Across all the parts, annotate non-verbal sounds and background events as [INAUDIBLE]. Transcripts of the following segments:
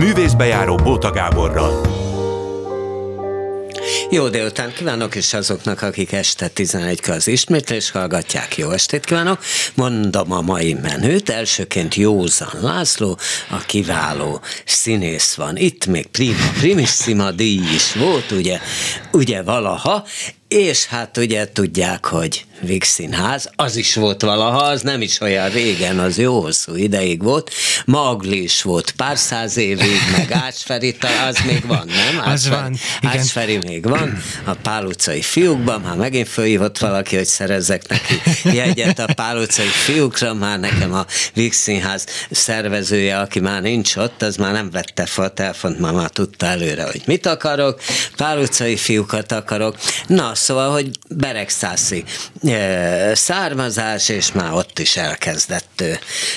Művészbejáró Bóta Gáborral. Jó délután kívánok, és azoknak, akik este 11 az ismétlés hallgatják, jó estét kívánok. Mondom a mai menőt, elsőként Józan László, a kiváló színész van. Itt még prima, primissima díj is volt, ugye, ugye valaha, és hát ugye tudják, hogy Vix Színház, az is volt valaha, az nem is olyan régen, az jó hosszú ideig volt. Magli is volt pár száz évig, meg [LAUGHS] Ácsferi, az még van, nem? Ácsferi, az van, igen. Ácsferi még van, a Pál utcai fiúkban, már megint fölhívott valaki, hogy szerezzek neki jegyet a Pál utcai fiúkra, már nekem a Vix Színház szervezője, aki már nincs ott, az már nem vette fel a telefont, már, már tudta előre, hogy mit akarok, Pál utcai fiúkat akarok. Na, szóval, hogy Beregszászi származás, és már ott is elkezdett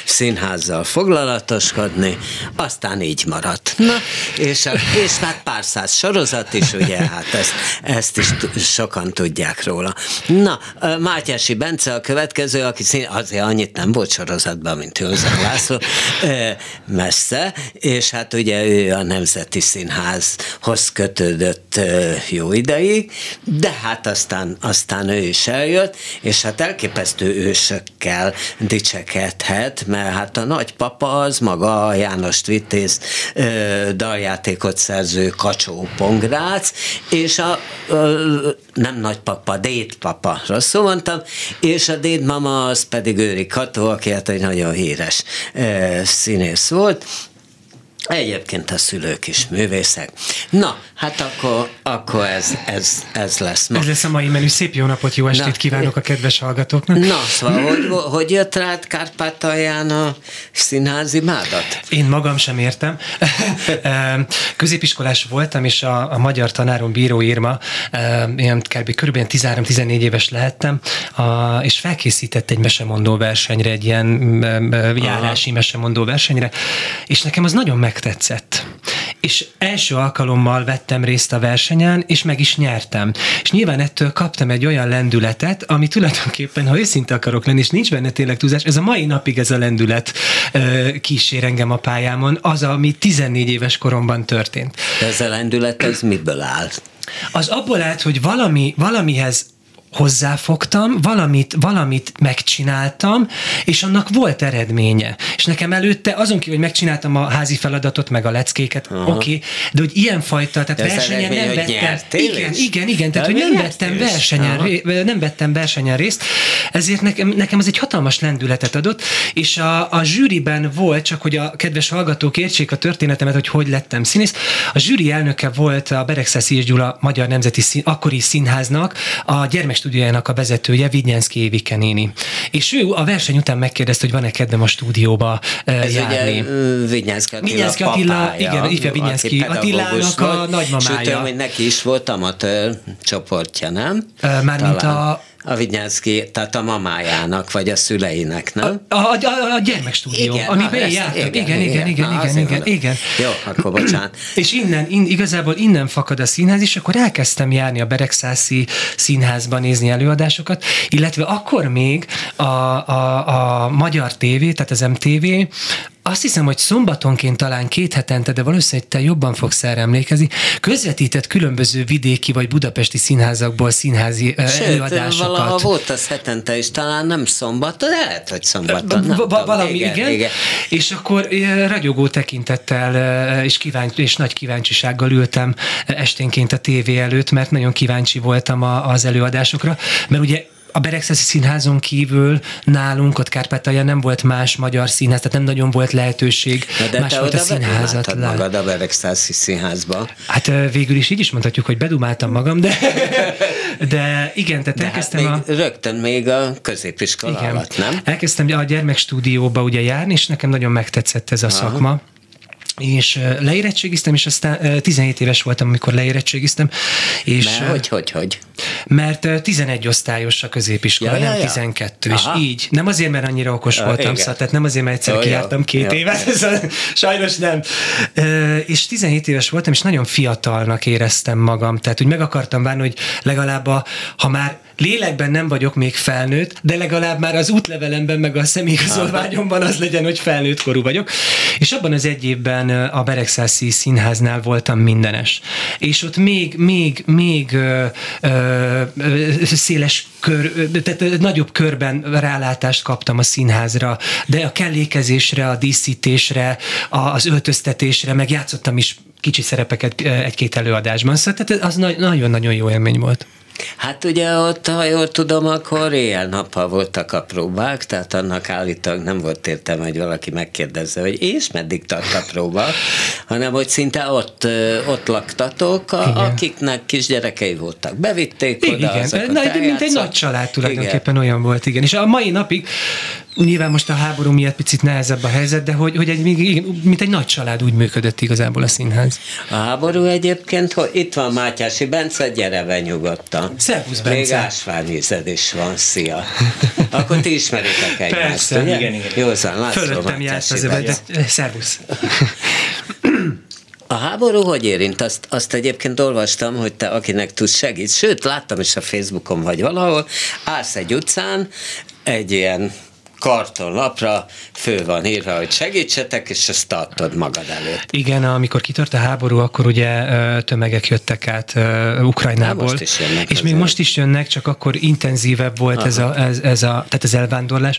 színházzal foglalatoskodni, aztán így maradt. Na, és, és hát pár száz sorozat is, ugye, hát ezt, ezt is sokan tudják róla. Na, Mátyási Bence a következő, aki szín, azért annyit nem volt sorozatban, mint József László, messze, és hát ugye ő a Nemzeti Színházhoz kötődött jó ideig, de hát aztán, aztán ő is eljött, és hát elképesztő ősökkel dicsekedhet, mert hát a nagypapa az maga a János Vitéz daljátékot szerző Kacsó Pongrác, és a, a nem nagypapa, dédpapa, rosszul mondtam, és a dédmama az pedig Őri Kató, aki hát egy nagyon híres színész volt, Egyébként a szülők is művészek. Na, hát akkor, akkor ez, ez, ez lesz ma. Ez lesz a mai menü. Szép jó napot, jó estét Na, kívánok a kedves hallgatóknak. Na, szóval, hogy, hogy jött rád Kárpátalján a színházi mádat? Én magam sem értem. [LAUGHS] Középiskolás voltam, és a, a magyar tanárom Bíró Irma, ilyen kb. kb. 13-14 éves lehettem, a, és felkészített egy mesemondó versenyre, egy ilyen járási mesemondó versenyre, és nekem az nagyon meg megtetszett. És első alkalommal vettem részt a versenyen, és meg is nyertem. És nyilván ettől kaptam egy olyan lendületet, ami tulajdonképpen, ha őszinte akarok lenni, és nincs benne tényleg túlzás, ez a mai napig ez a lendület kísér engem a pályámon, az, ami 14 éves koromban történt. De ez a lendület, ez miből áll? Az abból állt, hogy valami, valamihez hozzáfogtam, valamit, valamit megcsináltam, és annak volt eredménye. És nekem előtte, azon kívül, hogy megcsináltam a házi feladatot, meg a leckéket, oké, okay, de hogy ilyenfajta, tehát de versenyen nem vettem. Igen, igen, igen, tehát hogy nem vettem, versenyen, ré, nem vettem versenyen részt, ezért nekem, nekem ez egy hatalmas lendületet adott, és a, a zsűriben volt, csak hogy a kedves hallgatók értsék a történetemet, hogy hogy lettem színész, a zsűri elnöke volt a Beregszeszi és Gyula Magyar Nemzeti Szín, akkori színháznak a gyermek stúdiójának a vezetője, Vidnyenszki Évike néni. És ő a verseny után megkérdezte, hogy van-e kedvem a stúdióba Ez járni. Ugye Vidnyenszki Attila, Vidnyenszki Attila igen, ifja Vidnyenszki Attilának a nagymamája. Tudom, hogy neki is volt amatőr csoportja, nem? Mármint a a Vinyánszki, tehát a mamájának, vagy a szüleinek, nem? A, a, a, a gyermekstúdió, igen, amiben én jártam. Igen, igen, igen, igen, na, igen, igen, igen. Jó, akkor bocsánat. [CLEARS THROAT] és innen, in, igazából innen fakad a színház, és akkor elkezdtem járni a Beregszászi színházban nézni előadásokat, illetve akkor még a, a, a Magyar TV, tehát az MTV, azt hiszem, hogy szombatonként talán két hetente, de valószínűleg te jobban fogsz erre emlékezni, közvetített különböző vidéki vagy budapesti színházakból színházi Sőt, előadásokat. valaha volt az hetente is, talán nem szombat, de lehet, hogy szombaton. Nem Va- valami, igen, igen. igen. És akkor ragyogó tekintettel és, kíváncsi, és nagy kíváncsisággal ültem esténként a tévé előtt, mert nagyon kíváncsi voltam az előadásokra, mert ugye a Beregszeszi Színházon kívül nálunk ott Kárpátalja nem volt más magyar színház, tehát nem nagyon volt lehetőség. Na de más volt a színházat. magad a Beregszeszi Színházba. Hát végül is így is mondhatjuk, hogy bedumáltam magam, de, [LAUGHS] de igen, tehát de hát elkezdtem hát még, a... Rögtön még a középiskola igen, alatt, nem? Elkezdtem a gyermekstúdióba ugye járni, és nekem nagyon megtetszett ez a Aha. szakma és leérettségiztem, és aztán 17 éves voltam, amikor leérettségiztem. És, mert hogy, hogy, hogy? Mert 11 osztályos a középiskola, ja, nem ja, ja. 12, Aha. és így. Nem azért, mert annyira okos ja, voltam, szóval, tehát nem azért, mert egyszer kiártam két ja. évet, [LAUGHS] sajnos nem. És 17 éves voltam, és nagyon fiatalnak éreztem magam, tehát úgy meg akartam várni, hogy legalább a, ha már lélekben nem vagyok még felnőtt, de legalább már az útlevelemben, meg a személyigazolványomban az legyen, hogy felnőtt korú vagyok. És abban az egy évben a Beregszászi Színháznál voltam mindenes. És ott még, még, még ö, ö, ö, széles kör, tehát nagyobb körben rálátást kaptam a színházra, de a kellékezésre, a díszítésre, az öltöztetésre, meg játszottam is kicsi szerepeket egy-két előadásban. Szóval tehát az nagyon-nagyon jó élmény volt. Hát ugye ott, ha jól tudom, akkor éjjel-nappal voltak a próbák, tehát annak állítólag nem volt értelme, hogy valaki megkérdezze, hogy és meddig tart a próba, hanem hogy szinte ott, ott laktatok, a, akiknek kisgyerekei voltak. Bevitték igen, oda igen. Na, mint egy nagy család tulajdonképpen igen. olyan volt, igen. És a mai napig Nyilván most a háború miatt picit nehezebb a helyzet, de hogy, hogy egy, mint egy nagy család úgy működött igazából a színház. A háború egyébként, hogy itt van Mátyási Bence, gyere be nyugodtan. Szervusz, Bence. Még ásványvízed is van, szia. Akkor ti ismeritek egymást, Persze, ugye? igen, igen. Jó, szóval László Fölöttem járt az de szervusz. A háború hogy érint? Azt, azt egyébként olvastam, hogy te, akinek tudsz segít, sőt, láttam is a Facebookon vagy valahol, állsz egy utcán, egy ilyen kartonlapra fő van írva, hogy segítsetek, és ezt tartod magad előtt. Igen, amikor kitört a háború, akkor ugye tömegek jöttek át Ukrajnából. most is jönnek és még most is jönnek, csak akkor intenzívebb volt ez a, ez, ez a, tehát az elvándorlás.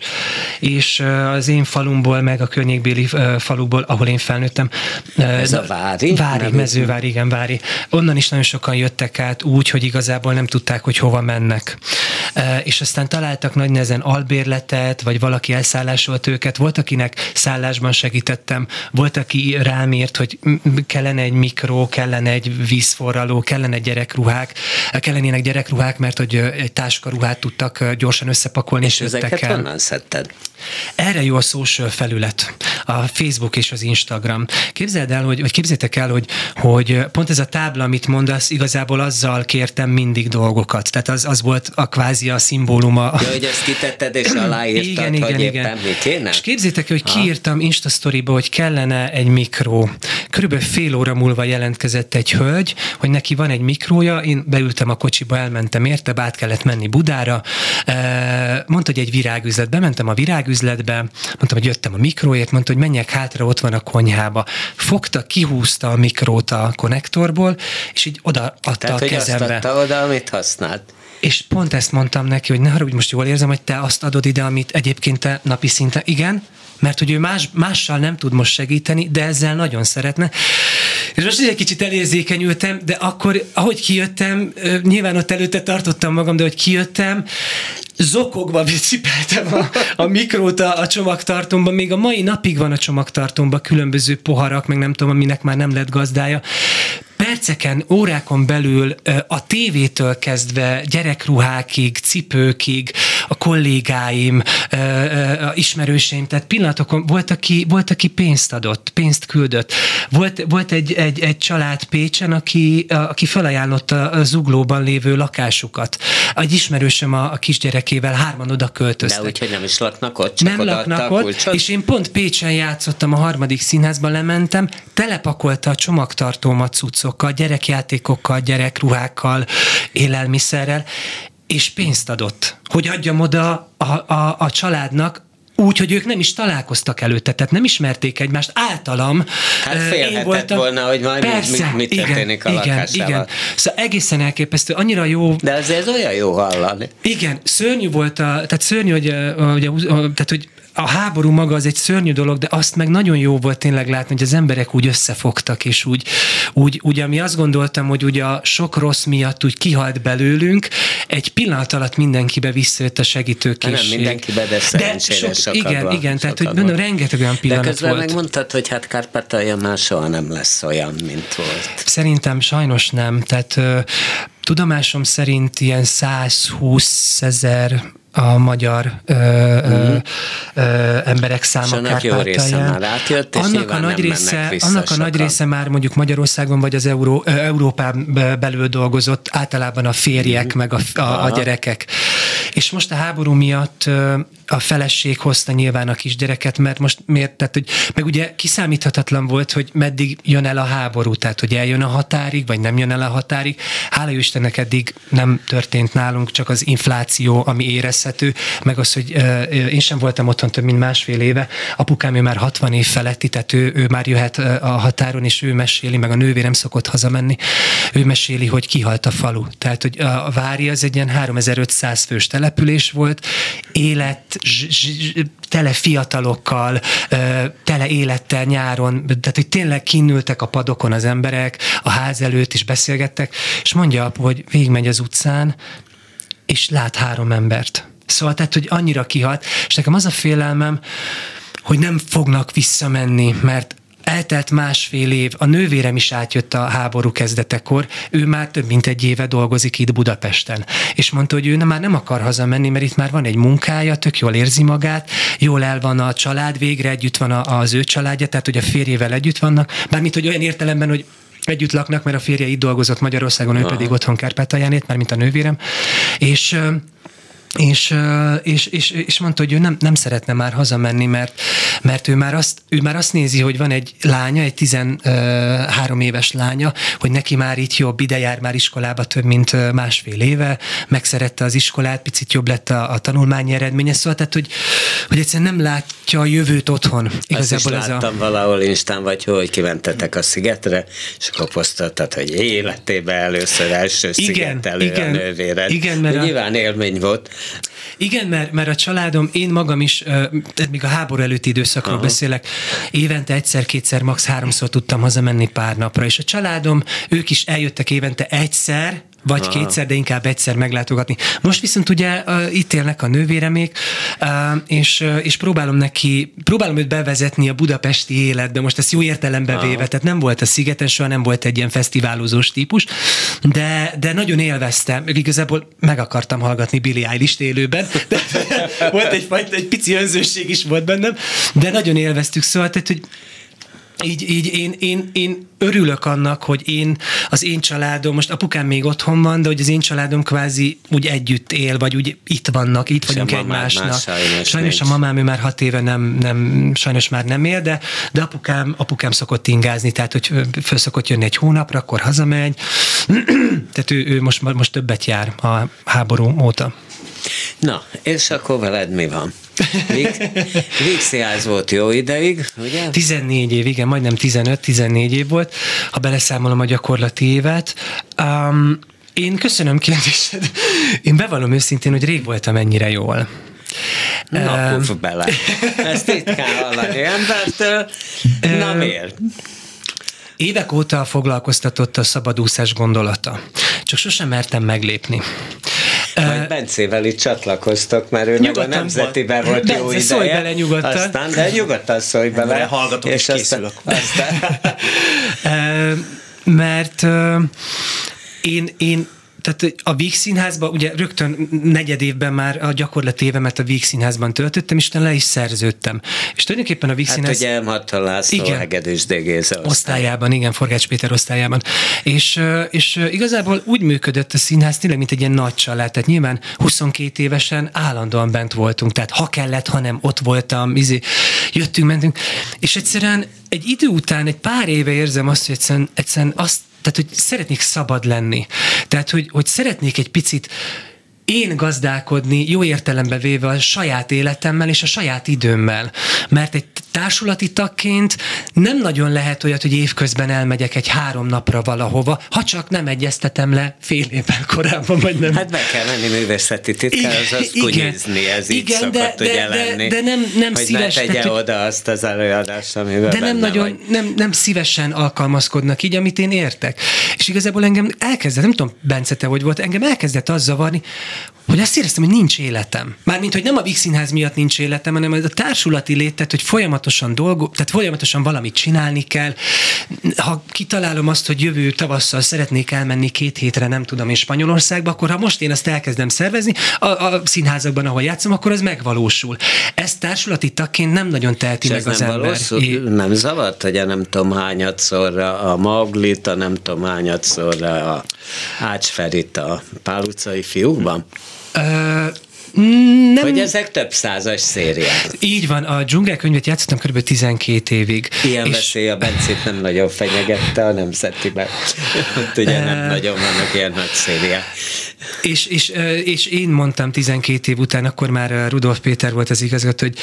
És az én falumból, meg a környékbéli faluból, ahol én felnőttem. Ez a Vári? Vári, Mezővári, igen, Vári. Onnan is nagyon sokan jöttek át úgy, hogy igazából nem tudták, hogy hova mennek. És aztán találtak nagy nehezen albérletet, vagy valaki elszállásolt őket, volt, akinek szállásban segítettem, volt, aki rám írt, hogy kellene egy mikró, kellene egy vízforraló, kellene gyerekruhák, kellenének gyerekruhák, mert hogy egy táskaruhát tudtak gyorsan összepakolni. És, és ezeket el. honnan szedted? Erre jó a social felület, a Facebook és az Instagram. Képzeld el, hogy, vagy képzétek el, hogy, hogy pont ez a tábla, amit mondasz, igazából azzal kértem mindig dolgokat. Tehát az, az volt a kvázi a szimbóluma. Ja, hogy ezt kitetted és aláírtad, igen, igen, hogy igen. mi kéne? És képzétek hogy kiírtam Insta Storyba, hogy kellene egy mikró. Körülbelül fél óra múlva jelentkezett egy hölgy, hogy neki van egy mikrója, én beültem a kocsiba, elmentem érte, át kellett menni Budára. Mondta, hogy egy virágüzlet. Bementem a virágüzletbe, mondtam, hogy jöttem a mikróért, mondta, hogy menjek hátra, ott van a konyhába. Fogta, kihúzta a mikrót a konnektorból, és így oda adta Tehát, a kezembe. Hogy azt adta oda, amit használt. És pont ezt mondtam neki, hogy ne haragudj, most jól érzem, hogy te azt adod ide, amit egyébként te napi szinten, igen, mert hogy ő más, mással nem tud most segíteni, de ezzel nagyon szeretne. És most egy kicsit elérzékenyültem, de akkor, ahogy kijöttem, nyilván ott előtte tartottam magam, de hogy kijöttem, zokogva cipeltem a, a mikrót a, a csomagtartómban, még a mai napig van a csomagtartómban különböző poharak, meg nem tudom, aminek már nem lett gazdája perceken, órákon belül a tévétől kezdve gyerekruhákig, cipőkig, a kollégáim, a ismerőseim, tehát pillanatokon volt, aki, volt, aki pénzt adott, pénzt küldött. Volt, volt egy, egy, egy család Pécsen, aki, aki felajánlotta a zuglóban lévő lakásukat. Egy ismerősöm a, a kisgyerekével hárman oda költöztek. De úgyhogy nem is laknak ott, csak Nem laknak ott, és én pont Pécsen játszottam a harmadik színházban, lementem, telepakolta a csomagtartómat cuccokkal, gyerekjátékokkal, gyerekruhákkal, élelmiszerrel, és pénzt adott, hogy adjam oda a, a, a családnak, úgy, hogy ők nem is találkoztak előtte, tehát nem ismerték egymást általam. Hát én voltam, volna, hogy majd Persze, mit, mit történik igen, a igen, igen. Szóval egészen elképesztő, annyira jó. De azért ez olyan jó hallani. Igen, szörnyű volt a, tehát szörnyű, hogy, hogy, tehát, hogy a háború maga az egy szörnyű dolog, de azt meg nagyon jó volt tényleg látni, hogy az emberek úgy összefogtak, és úgy, úgy, úgy ami azt gondoltam, hogy ugye a sok rossz miatt úgy kihalt belőlünk, egy pillanat alatt mindenkibe visszajött a segítőkészség. Nem mindenkibe, de szerencsére de sok, Igen, igen, tehát hogy mondom, rengeteg olyan pillanat de közben volt. megmondtad, hogy hát Kárpátalja már soha nem lesz olyan, mint volt. Szerintem sajnos nem, tehát tudomásom szerint ilyen 120 ezer a magyar ö, mm. ö, emberek száma annak jó része már átjött, és annak a nagy része, Annak a nagy része már mondjuk Magyarországon vagy az Euró, Európán belül dolgozott, általában a férjek, mm. meg a, a, a gyerekek. És most a háború miatt a feleség hozta nyilván a kisgyereket, mert most miért, tehát, hogy, meg ugye kiszámíthatatlan volt, hogy meddig jön el a háború, tehát hogy eljön a határig, vagy nem jön el a határig. Hála jó Istennek eddig nem történt nálunk, csak az infláció, ami érezhető, meg az, hogy uh, én sem voltam otthon több mint másfél éve, apukám ő már 60 év feletti, tehát ő, ő már jöhet a határon, és ő meséli, meg a nővérem szokott hazamenni, ő meséli, hogy kihalt a falu. Tehát, hogy a Vári az egy ilyen 3500 fős település volt, élet, tele fiatalokkal, tele élettel nyáron, tehát hogy tényleg kinültek a padokon az emberek, a ház előtt is beszélgettek, és mondja apu, hogy végigmegy az utcán, és lát három embert. Szóval tehát, hogy annyira kihalt, és nekem az a félelmem, hogy nem fognak visszamenni, mert eltelt másfél év, a nővérem is átjött a háború kezdetekor, ő már több mint egy éve dolgozik itt Budapesten. És mondta, hogy ő már nem akar hazamenni, mert itt már van egy munkája, tök jól érzi magát, jól el van a család, végre együtt van az ő családja, tehát hogy a férjével együtt vannak, bármint, hogy olyan értelemben, hogy együtt laknak, mert a férje itt dolgozott Magyarországon, ő Aha. pedig otthon Kárpátalján ért, már mint a nővérem. És és, és, és, és mondta, hogy ő nem, nem szeretne már hazamenni, mert, mert ő, már azt, ő már azt nézi, hogy van egy lánya, egy 13 éves lánya, hogy neki már itt jobb, ide jár már iskolába több mint másfél éve, megszerette az iskolát, picit jobb lett a, a tanulmányi eredménye, szóval tehát, hogy, hogy egyszerűen nem látja a jövőt otthon. Igazából Azt is láttam a... valahol Instán, vagy hogy kimentetek a szigetre, és akkor posztoltad, hogy életében először első igen, szigetelő igen, a nővéred. Igen, mert a... Nyilván élmény volt. Igen, mert, mert a családom, én magam is, uh, még a háború előtti időszakról Aha. beszélek, évente egyszer-kétszer, max. háromszor tudtam hazamenni pár napra, és a családom, ők is eljöttek évente egyszer, vagy kétszer, de inkább egyszer meglátogatni. Most viszont ugye uh, itt élnek a nővéremék, uh, és, uh, és próbálom neki, próbálom őt bevezetni a budapesti életbe, most ezt jó értelembe véve, tehát nem volt a szigeten, soha nem volt egy ilyen fesztiválozós típus, de, de nagyon élveztem, igazából meg akartam hallgatni Billy Eilish élőben, de [LAUGHS] volt egy, egy pici önzőség is volt bennem, de nagyon élveztük, szóval, tehát, hogy így, így én, én, én örülök annak, hogy én, az én családom, most apukám még otthon van, de hogy az én családom kvázi úgy együtt él, vagy úgy itt vannak, itt vagyunk egymásnak. Más sajnos, sajnos a mamám ő már hat éve nem, nem, sajnos már nem él, de, de apukám, apukám szokott ingázni, tehát hogy föl szokott jönni egy hónapra, akkor hazamegy. [CLEARS THROAT] tehát ő, ő most, most többet jár a háború óta. Na, és akkor veled mi van? Vígszínház [LAUGHS] volt jó ideig, ugye? 14 év, igen, majdnem 15-14 év volt, ha beleszámolom a gyakorlati évet. Um, én köszönöm kérdésed. Én bevallom őszintén, hogy rég voltam ennyire jól. Na, um, bele. Ezt ritkán hallani embertől. Na miért? Évek óta foglalkoztatott a szabadúszás gondolata. Csak sosem mertem meglépni. Majd Bencével itt csatlakoztok, mert ő meg a nemzetiben volt Bence, jó ideje. szólj bele nyugodtan. Aztán, de nyugodtan szólj bele. Hallgatom, és, és készülök. [LAUGHS] Aztán, aztán mert én, én tehát a Víg Színházban, ugye rögtön negyed évben már a gyakorlati évemet a Víg Színházban töltöttem, és le is szerződtem. És tulajdonképpen a Víg hát Színház... ugye László, igen, Hegedűs Dégéze osztályában. igen, Forgács Péter osztályában. És, és igazából úgy működött a színház tényleg, mint egy ilyen nagy család. Tehát nyilván 22 évesen állandóan bent voltunk, tehát ha kellett, hanem ott voltam, izé, jöttünk, mentünk, és egyszerűen egy idő után, egy pár éve érzem azt, hogy egyszerűen, egyszerűen azt tehát, hogy szeretnék szabad lenni. Tehát, hogy, hogy szeretnék egy picit én gazdálkodni, jó értelembe véve a saját életemmel és a saját időmmel. Mert egy társulati tagként nem nagyon lehet olyat, hogy évközben elmegyek egy három napra valahova, ha csak nem egyeztetem le fél évvel korábban, vagy nem. Hát be kell menni művészeti titkár, az azt kunyizni, ez igen, így igen, szokott de, ugye de, lenni. De, de nem, nem hogy szíves. ne tegye tehát, oda azt az előadást, amiben De nem nagyon, nem, nem szívesen alkalmazkodnak így, amit én értek. És igazából engem elkezdett, nem tudom, Bence, te hogy volt, engem elkezdett az zavarni, hogy azt éreztem, hogy nincs életem. Mármint, hogy nem a Víg Színház miatt nincs életem, hanem a társulati létet, hogy folyamatosan dolgo, tehát folyamatosan valamit csinálni kell. Ha kitalálom azt, hogy jövő tavasszal szeretnék elmenni két hétre, nem tudom, és Spanyolországba, akkor ha most én azt elkezdem szervezni, a, a színházakban, ahol játszom, akkor az megvalósul. Ezt társulati tagként nem nagyon teheti meg az nem ember. Valószul, é... Nem zavart, hogy a nem tudom hányadszorra a Maglit, a nem tudom hányadszorra a Ács Ferit a Pál utcai fiúkban? Uh, nem... Hogy ezek több százas szériák. Így van, a dzsungelkönyvet játszottam kb. 12 évig. Ilyen és... veszély a Bencét nem nagyon fenyegette a nemzetiben. [LAUGHS] Ugye nem nagyon vannak ilyen nagy szériák. És, és, és én mondtam 12 év után, akkor már Rudolf Péter volt az igazgató, hogy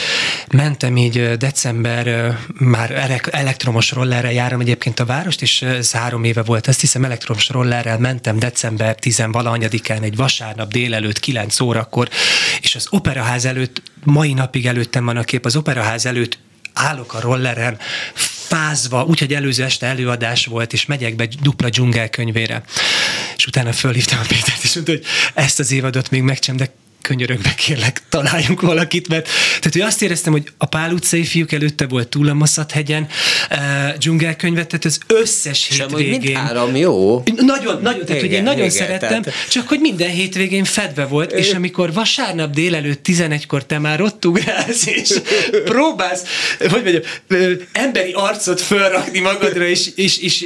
mentem így december, már elektromos rollerrel járom egyébként a várost, és ez három éve volt, azt hiszem elektromos rollerrel mentem december 10 valahanyadikán egy vasárnap délelőtt 9 órakor, és az operaház előtt, mai napig előttem van a kép, az operaház előtt állok a rolleren, fázva, úgyhogy előző este előadás volt, és megyek be dupla dzsungelkönyvére. És utána fölhívtam a Pétert, és mondta, hogy ezt az évadot még megcsem, de könyörögbe kérlek, találjunk valakit, mert tehát, hogy azt éreztem, hogy a Pál utcai fiúk előtte volt túl a Maszathegyen uh, dzsungelkönyvet, tehát az összes Sem, hétvégén. három jó. Nagyon, nagyon, tehát hogy én nagyon igen, szerettem, tehát... csak hogy minden hétvégén fedve volt, és amikor vasárnap délelőtt 11-kor te már ott ugrálsz, és próbálsz, hogy mondjam, emberi arcot fölrakni magadra, és, és, és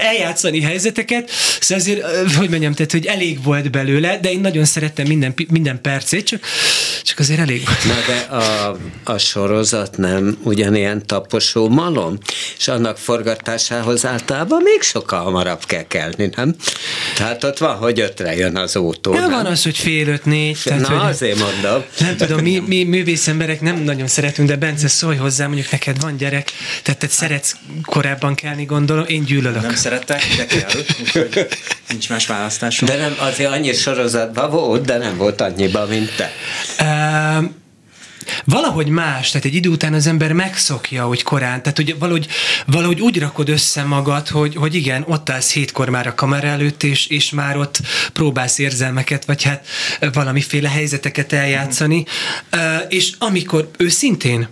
eljátszani helyzeteket, szóval azért, hogy mondjam, tehát, hogy elég volt belőle, de én nagyon szerettem minden, minden perc percét, csak, csak azért elég Na de a, a sorozat nem ugyanilyen taposó malom, és annak forgatásához általában még sokkal hamarabb kell kelni, nem? Tehát ott van, hogy ötre jön az autó. Ja, van az, hogy fél öt négy. Tehát, Na, hogy, azért mondom. Nem tudom, mi, mi művész emberek nem nagyon szeretünk, de Bence, szólj hozzá, mondjuk neked van gyerek, tehát te szeretsz korábban kelni, gondolom, én gyűlölök. Nem szeretek, de kell, úgyhogy nincs más választásom. De nem, azért annyi sorozatban volt, de nem volt annyiban mint te? Uh, valahogy más, tehát egy idő után az ember megszokja, hogy korán, tehát hogy valahogy, valahogy úgy rakod össze magad, hogy, hogy igen, ott állsz hétkor már a kamera előtt, és, és már ott próbálsz érzelmeket, vagy hát valamiféle helyzeteket eljátszani, uh, és amikor őszintén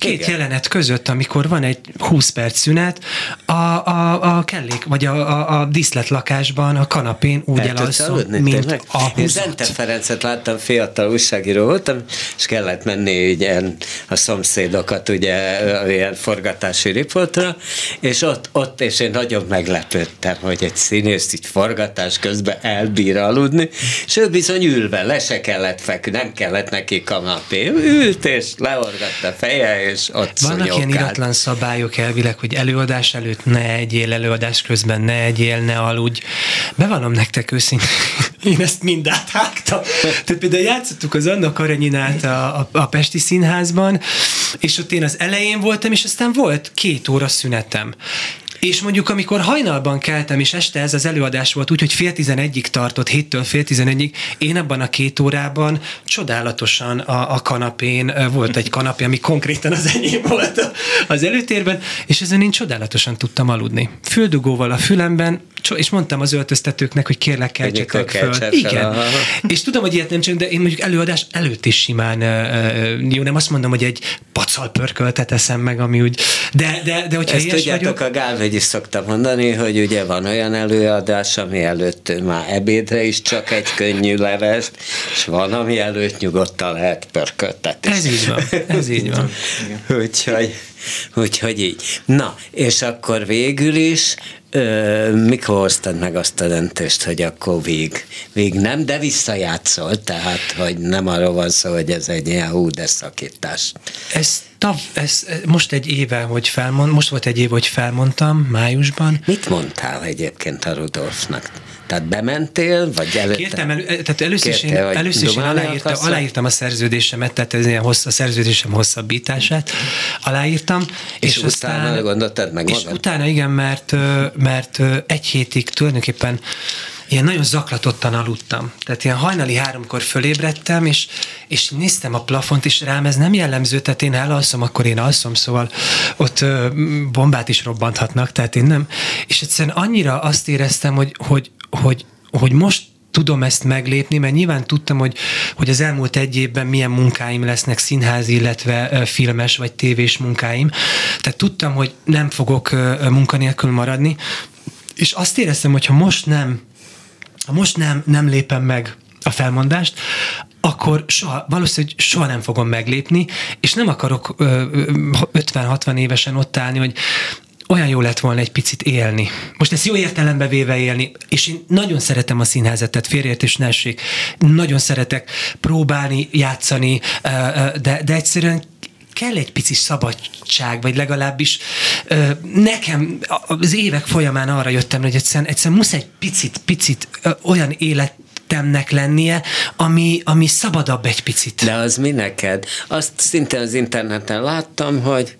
két Igen. jelenet között, amikor van egy 20 perc szünet, a, a, a kellék, vagy a, a, a díszletlakásban, a kanapén úgy elalszom, mint tényleg? a Én Zente Ferencet láttam, fiatal újságíró voltam, és kellett menni ilyen a szomszédokat ugye ilyen forgatási riportra, és ott, ott és én nagyon meglepődtem, hogy egy színész így forgatás közben elbír aludni, és ő bizony ülve, le se kellett feküdni, nem kellett neki kanapé. Ült és leorgatta feje, és ott Vannak ilyen iratlan szabályok elvileg, hogy előadás előtt ne egyél, előadás közben ne egyél, ne aludj. Bevallom nektek őszintén, [LAUGHS] én ezt mind áthágtam. Tehát például játszottuk az Anna Karenyinát a, a, a Pesti Színházban, és ott én az elején voltam, és aztán volt két óra szünetem. És mondjuk, amikor hajnalban keltem, és este ez az előadás volt úgy, hogy fél tizenegyig tartott, héttől fél tizenegyig, én abban a két órában csodálatosan a, a kanapén, volt egy kanapé, ami konkrétan az enyém volt az előtérben, és ezen én csodálatosan tudtam aludni. Füldugóval a fülemben, és mondtam az öltöztetőknek, hogy kérlek, keltsetek föl. Igen. És tudom, hogy ilyet nem csinálom, de én mondjuk előadás előtt is simán, jó, nem azt mondom, hogy egy pacal pörköltet eszem meg, ami úgy, de, de, de hogyha Ezt tudjátok, vagyok, a Gálvegy is szokta mondani, hogy ugye van olyan előadás, ami előtt már ebédre is csak egy könnyű levest, és van, ami előtt nyugodtan lehet pörköltetni. Ez így van, ez így van. [LAUGHS] úgyhogy, úgyhogy így. Na, és akkor végül is Ö, mikor hoztad meg azt a döntést, hogy akkor vég, vég nem, de visszajátszol, tehát, hogy nem arról van szó, hogy ez egy ilyen hú, de szakítás. Ez, tav, ez most egy éve, hogy felmond, most volt egy év, hogy felmondtam, májusban. Mit mondtál egyébként a Rudolfnak? Tehát bementél, vagy előtte? Kértem, elő, tehát először is én, először is én aláírtam, aláírtam a szerződésemet, tehát ez ilyen hossz, a szerződésem hosszabbítását, aláírtam. És, és utána aztán, gondoltad meg magad? És utána igen, mert, mert egy hétig tulajdonképpen ilyen nagyon zaklatottan aludtam. Tehát ilyen hajnali háromkor fölébredtem, és, és néztem a plafont, és rám ez nem jellemző, tehát én elalszom, akkor én alszom, szóval ott ö, bombát is robbanthatnak, tehát én nem. És egyszerűen annyira azt éreztem, hogy, hogy, hogy, hogy most tudom ezt meglépni, mert nyilván tudtam, hogy, hogy az elmúlt egy évben milyen munkáim lesznek, színházi, illetve filmes vagy tévés munkáim. Tehát tudtam, hogy nem fogok munkanélkül maradni, és azt éreztem, hogy ha most nem ha most nem, nem lépem meg a felmondást, akkor soha, valószínűleg soha nem fogom meglépni, és nem akarok 50-60 évesen ott állni, hogy olyan jó lett volna egy picit élni. Most ezt jó értelembe véve élni, és én nagyon szeretem a színházat, tehát félreértés ne essék. Nagyon szeretek próbálni, játszani, de, de egyszerűen kell egy pici szabadság, vagy legalábbis nekem az évek folyamán arra jöttem, hogy egyszerűen, egyszerűen muszáj egy picit, picit olyan élet életemnek lennie, ami, ami szabadabb egy picit. De az mi neked? Azt szinte az interneten láttam, hogy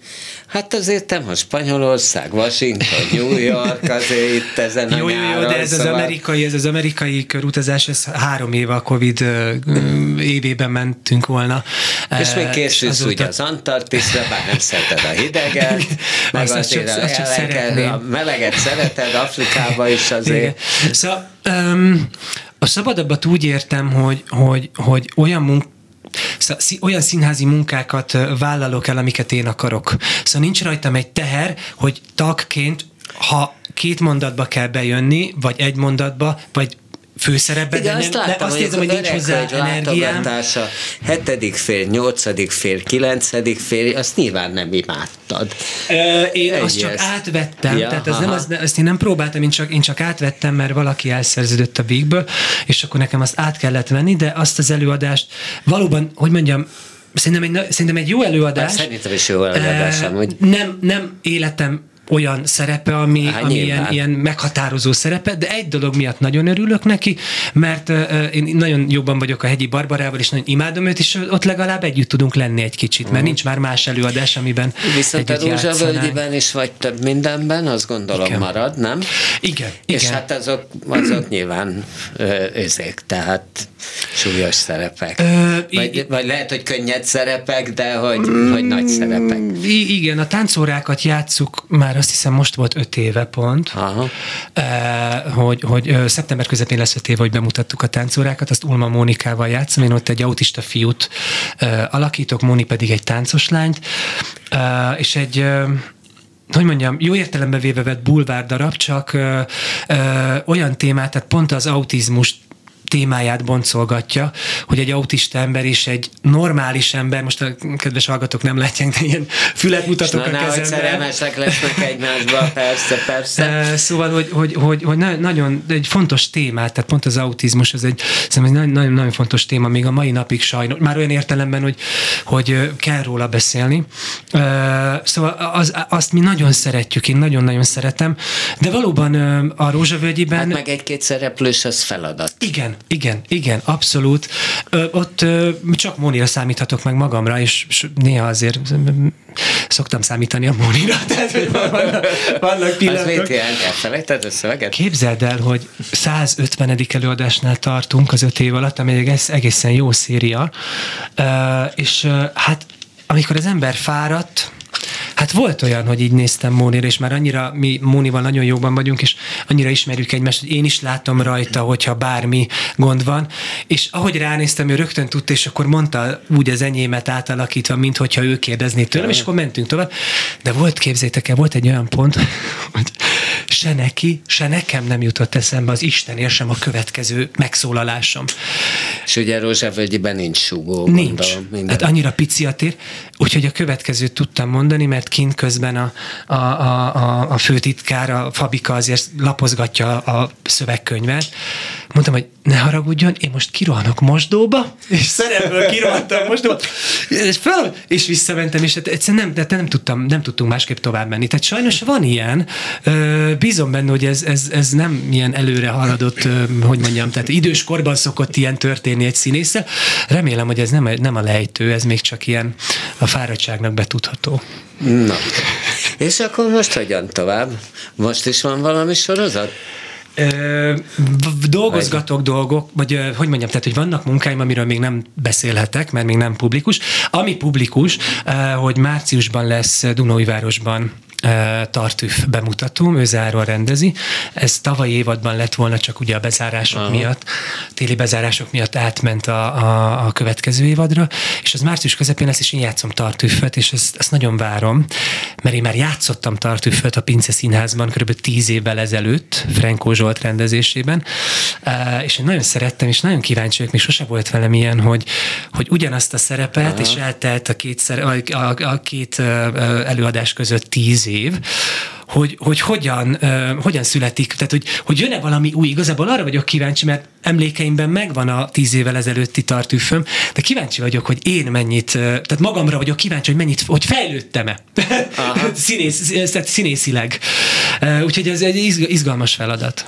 hát azért te most Spanyolország, Washington, New York, azért itt ezen a jó, jó, jó, de ez szóval... az amerikai, ez az amerikai körutazás, ez három éve a Covid évében mentünk volna. És még készülsz azóta... ugye az Antarktiszra, bár nem szereted a hideget, [LAUGHS] meg azt azért csak, a, csak a meleget szereted, Afrikába is azért. Igen. Szóval, um, a szabadabbat úgy értem, hogy, hogy, hogy olyan munk, Szóval olyan színházi munkákat vállalok el, amiket én akarok. Szóval nincs rajtam egy teher, hogy tagként, ha két mondatba kell bejönni, vagy egy mondatba, vagy főszerepben, Igen, de, azt, láttam, de azt érzem, hogy nincs hozzá energiám. hetedik fél, nyolcadik fél, kilencedik fél, azt nyilván nem imádtad. Ö, én Egy azt csak ezt. átvettem, ja, tehát az nem, az, azt én nem próbáltam, én csak, én csak átvettem, mert valaki elszerződött a végből, és akkor nekem azt át kellett venni, de azt az előadást valóban, hogy mondjam, Szerintem egy, szerintem egy jó előadás. Szerintem is jó előadás, amúgy. Nem, nem életem olyan szerepe, ami, Há, ami ilyen, ilyen meghatározó szerepe, de egy dolog miatt nagyon örülök neki, mert uh, én nagyon jobban vagyok a hegyi Barbarával, és nagyon imádom őt, és ott legalább együtt tudunk lenni egy kicsit, mert uh-huh. nincs már más előadás, amiben Viszont a Rózsavölgyiben is vagy több mindenben, azt gondolom igen. marad, nem? Igen, És igen. hát azok, azok nyilván ezek, tehát súlyos szerepek. Ö, vagy, i- vagy lehet, hogy könnyed szerepek, de hogy, mm, hogy nagy szerepek. Igen, a táncórákat játsszuk már azt hiszem most volt öt éve pont, Aha. Eh, hogy, hogy szeptember közepén lesz öt éve, hogy bemutattuk a táncórákat, azt Ulma Mónikával játszom, én ott egy autista fiút eh, alakítok, Móni pedig egy táncos lányt, eh, és egy hogy mondjam, jó értelembe véve vett bulvár darab, csak ö, ö, olyan témát, tehát pont az autizmust témáját boncolgatja, hogy egy autista ember és egy normális ember, most a kedves hallgatók nem látják, de ilyen fület mutatok a kezemben. szerelmesek lesznek egymásba, [LAUGHS] persze, persze. Szóval, hogy, hogy, hogy, hogy nagyon egy fontos témát, tehát pont az autizmus, ez egy, szerintem egy nagyon, nagyon fontos téma, még a mai napig sajnos, már olyan értelemben, hogy, hogy kell róla beszélni. Szóval az, azt mi nagyon szeretjük, én nagyon-nagyon szeretem, de valóban a Rózsavölgyiben... Hát meg egy-két szereplős, az feladat. Igen, igen, igen, abszolút. Ö, ott ö, csak Mónira számíthatok meg magamra, és, néha azért szoktam számítani a Mónira, [LAUGHS] tehát hogy vannak, vannak pillanatok. Az mit Elfelejted a szöveget? Képzeld el, hogy 150. előadásnál tartunk az öt év alatt, ami egész, egészen jó széria, ö, és hát amikor az ember fáradt, Hát volt olyan, hogy így néztem Mónira, és már annyira mi Mónival nagyon jóban vagyunk, és annyira ismerjük egymást, hogy én is látom rajta, hogyha bármi gond van, és ahogy ránéztem, ő rögtön tudta, és akkor mondta úgy az enyémet átalakítva, mint hogyha ő kérdezné tőlem, és akkor mentünk tovább. De volt, képzétek el, volt egy olyan pont, [LAUGHS] hogy se neki, se nekem nem jutott eszembe az Istenért sem a következő megszólalásom. És ugye Rózsavölgyiben nincs súgó. Nincs. Gondolom, hát annyira pici a tér, úgyhogy a következőt tudtam mondani, mert kint közben a, a, a, a, főtitkár, a Fabika azért lapozgatja a szövegkönyvet. Mondtam, hogy ne haragudjon, én most kirohanok mosdóba, és szerepből kirohantam mosdóba, és, fel, és visszamentem, és hát egyszerűen nem, de nem, tudtam, nem tudtunk másképp tovább menni. Tehát sajnos van ilyen, bízom benne, hogy ez, ez, ez nem ilyen előre haladott, hogy mondjam, tehát idős korban szokott ilyen történni egy színésszel. Remélem, hogy ez nem, nem a lejtő, ez még csak ilyen a fáradtságnak betudható. Na, és akkor most hogyan tovább? Most is van valami sorozat? Dolgozgatok dolgok, vagy hogy mondjam, tehát, hogy vannak munkáim, amiről még nem beszélhetek, mert még nem publikus. Ami publikus, hogy márciusban lesz Dunóivárosban Tartüf bemutatóm, ő záról rendezi. Ez tavaly évadban lett volna, csak ugye a bezárások Aha. miatt, téli bezárások miatt átment a, a, a következő évadra, és az március közepén lesz, és én játszom Tartüffet, és ezt, ezt nagyon várom, mert én már játszottam Tartüffet a Pince Színházban kb. tíz évvel ezelőtt, Frenkó Zsolt rendezésében, és én nagyon szerettem, és nagyon kíváncsi vagyok, még sose volt velem ilyen, hogy, hogy ugyanazt a szerepet, Aha. és eltelt a két, a, a, a két előadás között tíz év, hogy, hogy hogyan, uh, hogyan születik, tehát hogy, hogy jön-e valami új. Igazából arra vagyok kíváncsi, mert emlékeimben megvan a tíz évvel ezelőtti tartűföm, de kíváncsi vagyok, hogy én mennyit, tehát magamra vagyok kíváncsi, hogy mennyit, hogy fejlődtem-e [LAUGHS] Színész, tehát színészileg. Úgyhogy ez egy izgalmas feladat.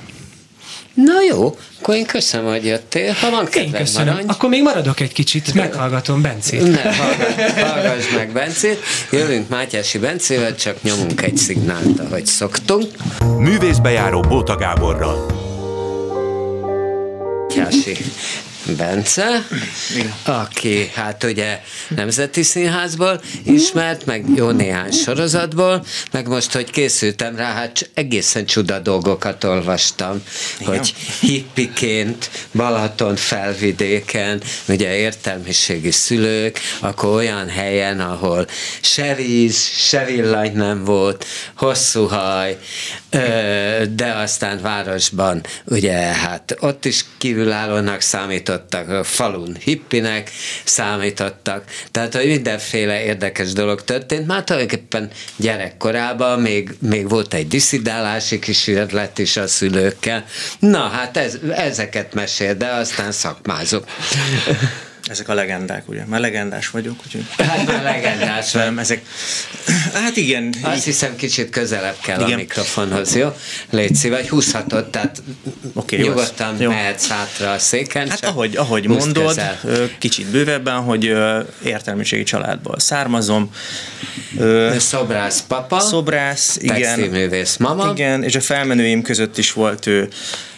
Na jó, akkor én köszönöm, hogy jöttél. Ha van én köszönöm. Maradj. Akkor még maradok egy kicsit, meghallgatom Bencét. Ne, hallgass, hallgass meg Bencét. Jövünk Mátyási Bencével, csak nyomunk egy szignált, ahogy szoktunk. Művészbejáró Bóta Gáborral. Mátyási Bence, Igen. aki hát ugye Nemzeti Színházból ismert, meg jó néhány sorozatból, meg most, hogy készültem rá, hát egészen csuda dolgokat olvastam, Igen. hogy hippiként Balaton felvidéken, ugye értelmiségi szülők, akkor olyan helyen, ahol se víz, se villany nem volt, hosszú haj, de aztán városban, ugye hát ott is kívülállónak számított, számítottak, falun hippinek számítottak, tehát hogy mindenféle érdekes dolog történt. Már tulajdonképpen gyerekkorában még, még volt egy diszidálási kísérlet is a szülőkkel. Na, hát ez, ezeket mesél, de aztán szakmázok. Ezek a legendák, ugye? Már legendás vagyok, úgyhogy... [LAUGHS] Hát már legendás Nem, ezek... Hát igen. Azt hiszem kicsit közelebb kell igen. a mikrofonhoz, jó? Légy szíves, húzhatod, tehát okay, nyugodtan jó. mehetsz hátra a széken. Hát ahogy, ahogy mondod, közel. kicsit bővebben, hogy értelmiségi családból származom. Szobrász papa. Szobrász, igen. Textilművész mama. Igen, és a felmenőim között is volt ő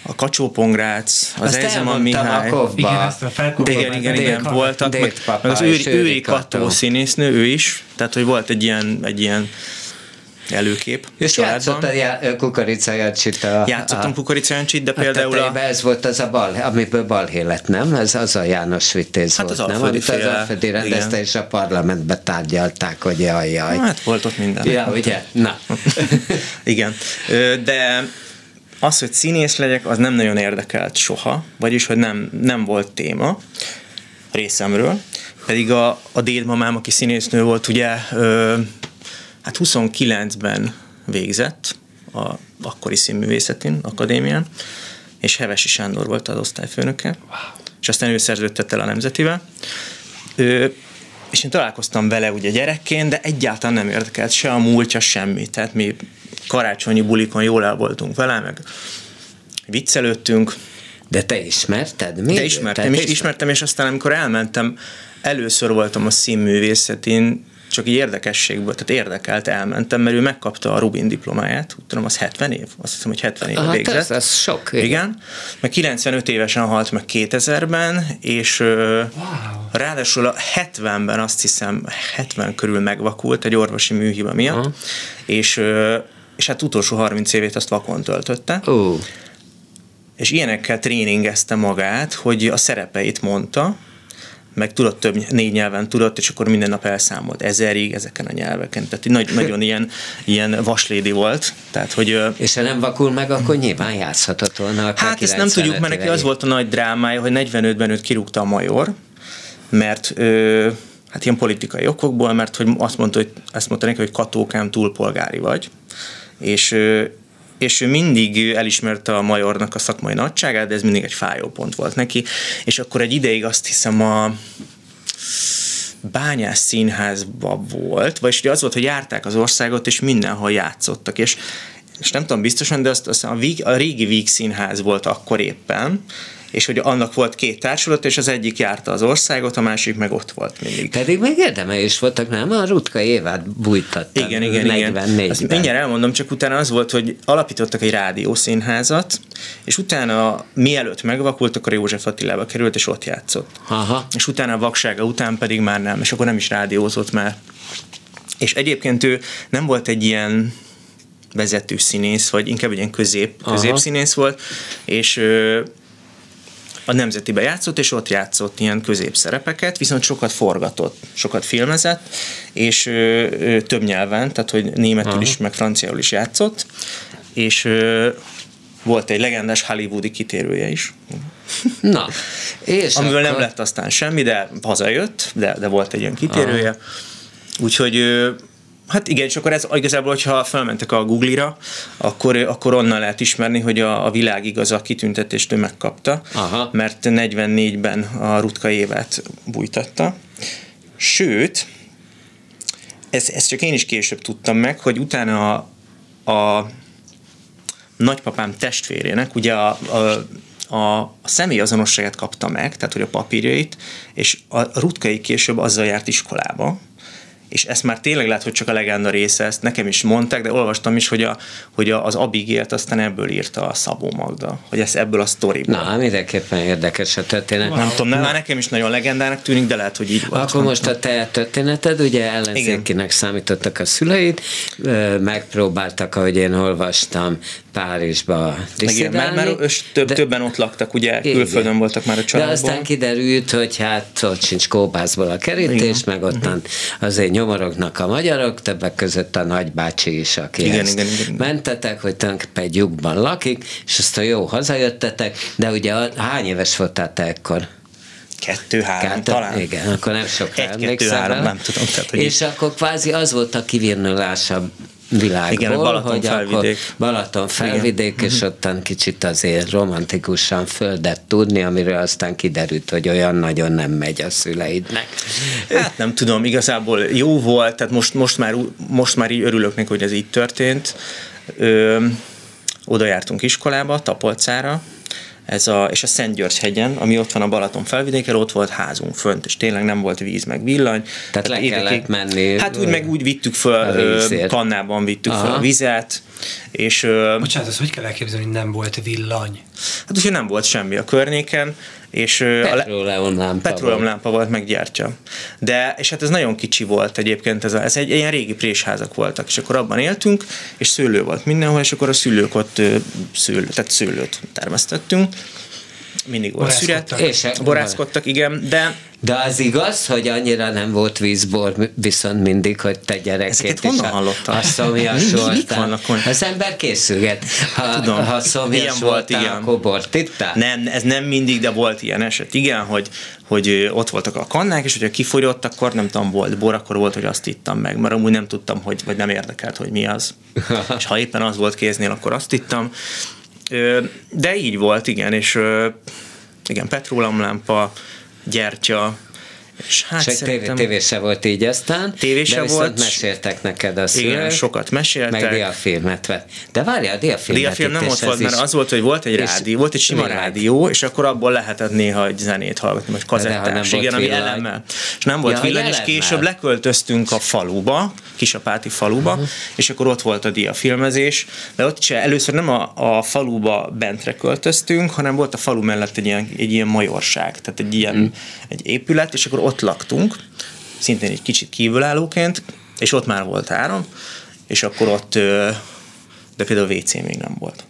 a Kacsó-Pongrác, az Ezeman Mihály. A igen, ezt a igen, igen, igen, voltak, meg, meg az őri, őri Kató színésznő, ő is, tehát hogy volt egy ilyen, egy ilyen előkép. És játszottad já- kukoricájancsit a... Játszottam kukoricájancsit, de például a... ez volt az a bal, amiből balhé lett, nem? Ez az a János Vitéz hát volt, az nem? Amit féle, az Alföldi rendezte, igen. és a parlamentbe tárgyalták, hogy jaj, jaj. Hát volt ott minden. Ja, ugye? Na. [LAUGHS] igen. De az, hogy színész legyek, az nem nagyon érdekelt soha, vagyis, hogy nem, nem volt téma részemről. Pedig a, a dédmamám, aki színésznő volt, ugye ö, hát 29-ben végzett a akkori színművészetén, akadémián, és Hevesi Sándor volt az osztályfőnöke, wow. és aztán ő szerződtett el a Nemzetivel. Ö, és én találkoztam vele ugye gyerekként, de egyáltalán nem érdekelt se a múltja, semmi. Tehát mi karácsonyi bulikon jól el voltunk vele, meg viccelődtünk. De te ismerted? Mi? De ismertem, és ismertem, és aztán amikor elmentem, először voltam a színművészetén, csak így érdekességből, tehát érdekelt, elmentem, mert ő megkapta a Rubin diplomáját, úgy tudom, az 70 év, azt hiszem, hogy 70 év végzett. Ez, ez sok. Igen. igen. Meg 95 évesen halt meg 2000-ben, és wow. ráadásul a 70-ben azt hiszem, 70 körül megvakult egy orvosi műhiba miatt, uh-huh. és és hát utolsó 30 évét azt vakon töltötte. Uh. És ilyenekkel tréningezte magát, hogy a szerepeit mondta, meg tudott több, négy nyelven tudott, és akkor minden nap elszámolt ezerig ezeken a nyelveken. Tehát nagy, nagyon ilyen, ilyen vaslédi volt. Tehát, hogy, és ha nem vakul meg, akkor nyilván játszhatott volna. Hát ezt nem tudjuk, mert neki az volt a nagy drámája, hogy 45-ben őt kirúgta a major, mert ö, hát ilyen politikai okokból, mert hogy azt mondta, hogy, azt mondta neki, hogy katókám túlpolgári vagy és és ő mindig elismerte a majornak a szakmai nagyságát, de ez mindig egy fájó pont volt neki, és akkor egy ideig azt hiszem a bányász színházba volt, vagyis ugye az volt, hogy járták az országot, és mindenhol játszottak, és és nem tudom biztosan, de azt, azt a, Víg, a régi Víg színház volt akkor éppen, és hogy annak volt két társulat, és az egyik járta az országot, a másik meg ott volt mindig. Pedig még érdemel is voltak, nem? A Rutka Évát bújtatta. Igen, igen, igen. Azt mindjárt elmondom, csak utána az volt, hogy alapítottak egy rádiószínházat, és utána mielőtt megvakult, akkor József Attilába került, és ott játszott. Aha. És utána a vaksága után pedig már nem, és akkor nem is rádiózott már. És egyébként ő nem volt egy ilyen vezető színész, vagy inkább egy ilyen közép, középszínész volt, és a Nemzetibe játszott, és ott játszott ilyen középszerepeket, viszont sokat forgatott, sokat filmezett, és ö, ö, több nyelven, tehát hogy németül Aha. is, meg franciául is játszott, és ö, volt egy legendás hollywoodi kitérője is. Na, és Amivel akkor... nem lett aztán semmi, de hazajött, de, de volt egy ilyen kitérője. Aha. Úgyhogy Hát igen, és akkor ez igazából, hogyha felmentek a Google-ra, akkor, akkor onnan lehet ismerni, hogy a, a világ igaz a kitüntetést ő megkapta, Aha. mert 44-ben a Rutka évet bújtatta. Sőt, ezt, ezt csak én is később tudtam meg, hogy utána a, a nagypapám testvérének, ugye a, a a, a személyazonosságát kapta meg, tehát hogy a papírjait, és a Rutkai később azzal járt iskolába, és ezt már tényleg lehet, hogy csak a legenda része, ezt nekem is mondták, de olvastam is, hogy, a, hogy a, az Abigélt aztán ebből írta a Szabó Magda, hogy ez ebből a sztoriból. Na, mindenképpen érdekes a történet. Nem tudom, nem, nekem is nagyon legendának tűnik, de lehet, hogy így volt. Akkor most a te történeted, ugye ellenzékinek számítottak a szüleid, megpróbáltak, ahogy én olvastam, Párizsba Igen, mert, mert több, de- többen ott laktak, ugye Igen. külföldön voltak már a De családból. aztán kiderült, hogy hát ott sincs kóbászból a kerítés, meg ottan azért nyomorognak a magyarok, többek között a nagybácsi is, akihez Igen, igen, igen, igen. mentetek, hogy tulajdonképpen egy lyukban lakik, és aztán jó hazajöttetek, de ugye a- hány éves voltál te ekkor? Kettő, három, Kettő- talán. Igen, akkor nem sok Egy, kettő, három, nem tudom, tehát, hogy És akkor kvázi az volt a kivirnulás a világból, Igen, a Balaton hogy felvidék. Balaton felvidék, és ottan kicsit azért romantikusan földet tudni, amiről aztán kiderült, hogy olyan nagyon nem megy a szüleidnek. Hát nem tudom, igazából jó volt, tehát most, most, már, most már így örülök neki, hogy ez így történt. Ö, oda jártunk iskolába, Tapolcára, ez a, és a Szent György hegyen, ami ott van a Balaton felvidéken, ott volt házunk fönt, és tényleg nem volt víz, meg villany. Tehát le kellett menni, Hát úgy meg úgy vittük föl, ö, vittük föl Aha. a vizet, és Bocsánat, azt hogy kell elképzelni, hogy nem volt villany? hát úgyhogy nem volt semmi a környéken, és ö, a le- Petróleumlámpa Petróleumlámpa volt, meg gyertya. De, és hát ez nagyon kicsi volt egyébként, ez, a, ez egy ilyen régi présházak voltak, és akkor abban éltünk, és szőlő volt mindenhol, és akkor a szülők ott szőlő, tehát szőlőt termesztettünk. Mindig volt szüret. És Borászkodtak, igen, de De az igaz, hogy annyira nem volt vízbor, viszont mindig, hogy te gyerekként Ezeket honnan a- hallottad? A szomjas voltál. Az ember készülget. Ha, Tudom. ha szomjas Ilyen volt, igen. akkor bort ittál? nem, ez nem mindig, de volt ilyen eset. Igen, hogy, hogy ott voltak a kannák, és hogyha kifogyott, akkor nem tudom, volt bor, akkor volt, hogy azt ittam meg, mert amúgy nem tudtam, hogy, vagy nem érdekelt, hogy mi az. [LAUGHS] és ha éppen az volt kéznél, akkor azt ittam. De így volt, igen, és igen, petróleumlámpa, gyertya, és hát tévé, szerintem... tévé se volt így aztán, Tévé se de volt. meséltek neked a szülők. Igen, sokat meséltek. Meg diafilmet vett. De várjál, a diafilmet Diafilm nem ott volt, mert az volt, hogy volt egy rádió, volt egy sima rádió, és akkor abból lehetett néha egy zenét hallgatni, vagy kazettás, igen, ami elemmel. És nem volt Ja, villany, és később leköltöztünk a faluba, Kisapáti faluba, uh-huh. és akkor ott volt a diafilmezés, de ott se először nem a, a faluba bentre költöztünk, hanem volt a falu mellett egy ilyen, egy ilyen majorság, tehát egy ilyen Mhm. egy épület, és akkor ott laktunk, szintén egy kicsit kívülállóként, és ott már volt áram, és akkor ott de például WC még nem volt.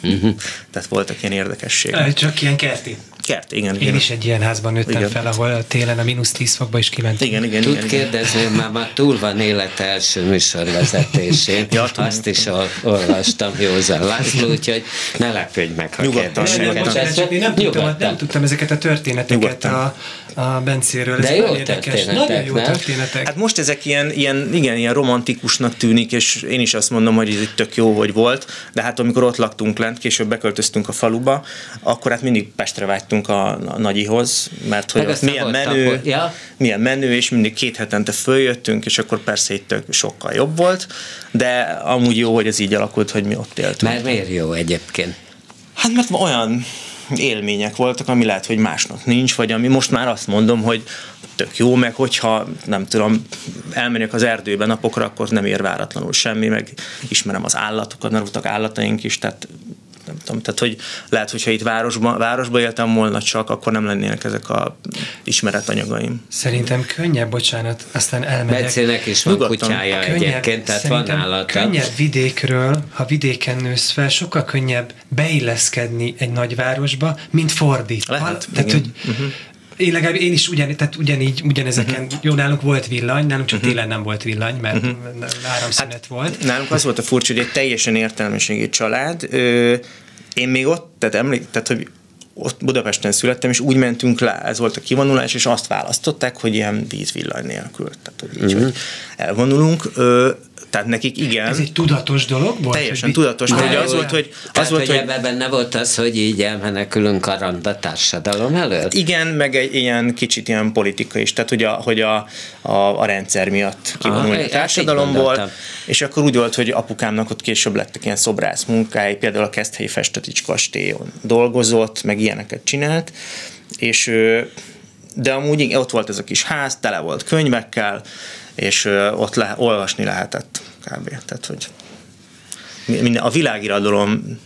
Mhm. [LAUGHS] Tehát voltak ilyen érdekességek. Csak ilyen kerti. Kert, igen. Én igen. is egy ilyen házban nőttem Igen. fel, ahol télen a mínusz 10 fokba is kimentünk. Igen, igen, Tud igen, igen. kérdezni, már, már túl van élete első műsorvezetésén. Ja. Azt is ol, olvastam Józan László, úgyhogy ne lepődj meg, ha Nyugodtan, kérdéseket én nem tudtam, Nyugodtan. nem tudtam ezeket a történeteket Nyugodtan. a, a Bencéről. De Ez jó történetek, Nagyon jó nem? történetek. Hát most ezek ilyen, ilyen, igen, ilyen romantikusnak tűnik, és én is azt mondom, hogy ez itt tök jó, hogy volt, de hát amikor ott laktunk lent, később beköltöztünk a faluba, akkor hát mindig Pestre vágytunk a, a nagyihoz, mert hogy ott milyen menő, akkor- ja. milyen menő, és mindig két hetente följöttünk, és akkor persze itt sokkal jobb volt, de amúgy jó, hogy ez így alakult, hogy mi ott éltünk. Mert miért jó egyébként? Hát mert olyan élmények voltak, ami lehet, hogy másnak nincs, vagy ami most már azt mondom, hogy tök jó, meg hogyha nem tudom, elmegyek az erdőben napokra, akkor nem ér váratlanul semmi, meg ismerem az állatokat, mert voltak állataink is, tehát nem tudom, tehát hogy lehet, hogyha itt városban, városban éltem volna csak, akkor nem lennének ezek a ismeretanyagaim. Szerintem könnyebb, bocsánat, aztán elmegyek. Becének is van Nyugodtan. kutyája egyébként, tehát van állata. Könnyebb vidékről, ha vidéken nősz fel, sokkal könnyebb beilleszkedni egy nagyvárosba, mint fordítva. Lehet, Tehát, igen. hogy uh-huh. Én legalább én is ugyan, tehát ugyanígy, ugyanezeken, uh-huh. jó, nálunk volt villany, nálunk csak uh-huh. télen nem volt villany, mert uh-huh. áramszünet hát, volt. Nálunk az volt a furcsa, hogy egy teljesen értelmiségi család. Ö, én még ott, tehát emlék, tehát hogy ott Budapesten születtem, és úgy mentünk le, ez volt a kivonulás, és azt választották, hogy ilyen vízvillany nélkül. Tehát, hogy így, mm-hmm. hogy elvonulunk. Ö, tehát nekik igen. Ez egy tudatos dolog volt? Teljesen tudatos, mert ugye az volt, hogy... Az Tehát, volt, hogy hogy ebben benne volt az, hogy így elmenekülünk a randa társadalom elől? igen, meg egy ilyen kicsit ilyen politika is, tehát hogy a, hogy a, a, a rendszer miatt kivonulni a társadalomból, és akkor úgy volt, hogy apukámnak ott később lettek ilyen szobrász munkái, például a Keszthelyi Festetics kastélyon dolgozott, meg ilyeneket csinált, és de amúgy ott volt ez a kis ház, tele volt könyvekkel, és ott le, olvasni lehetett kb. Tehát, hogy mi- minden, a világirodalom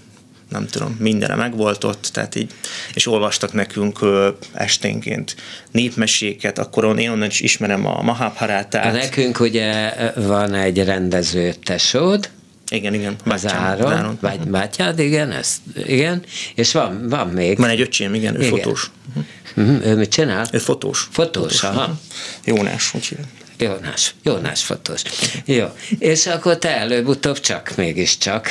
nem tudom, mindenre megvolt ott, tehát így, és olvastak nekünk ö, esténként népmeséket, akkor én onnan is ismerem a Mahabharátát. Nekünk ugye van egy rendező tesód, Igen, igen. az Bátyám, Áron, Áron. vagy Bátyád, igen, ezt, igen, és van, van még. Van egy öcsém, igen, ő Igen. fotós. Mhm, Ő mit csinál? Ő fotós. Fotós, aha. Jónás, hívják. Jónás, Jónás fotós. Jó, és akkor te előbb-utóbb csak, mégiscsak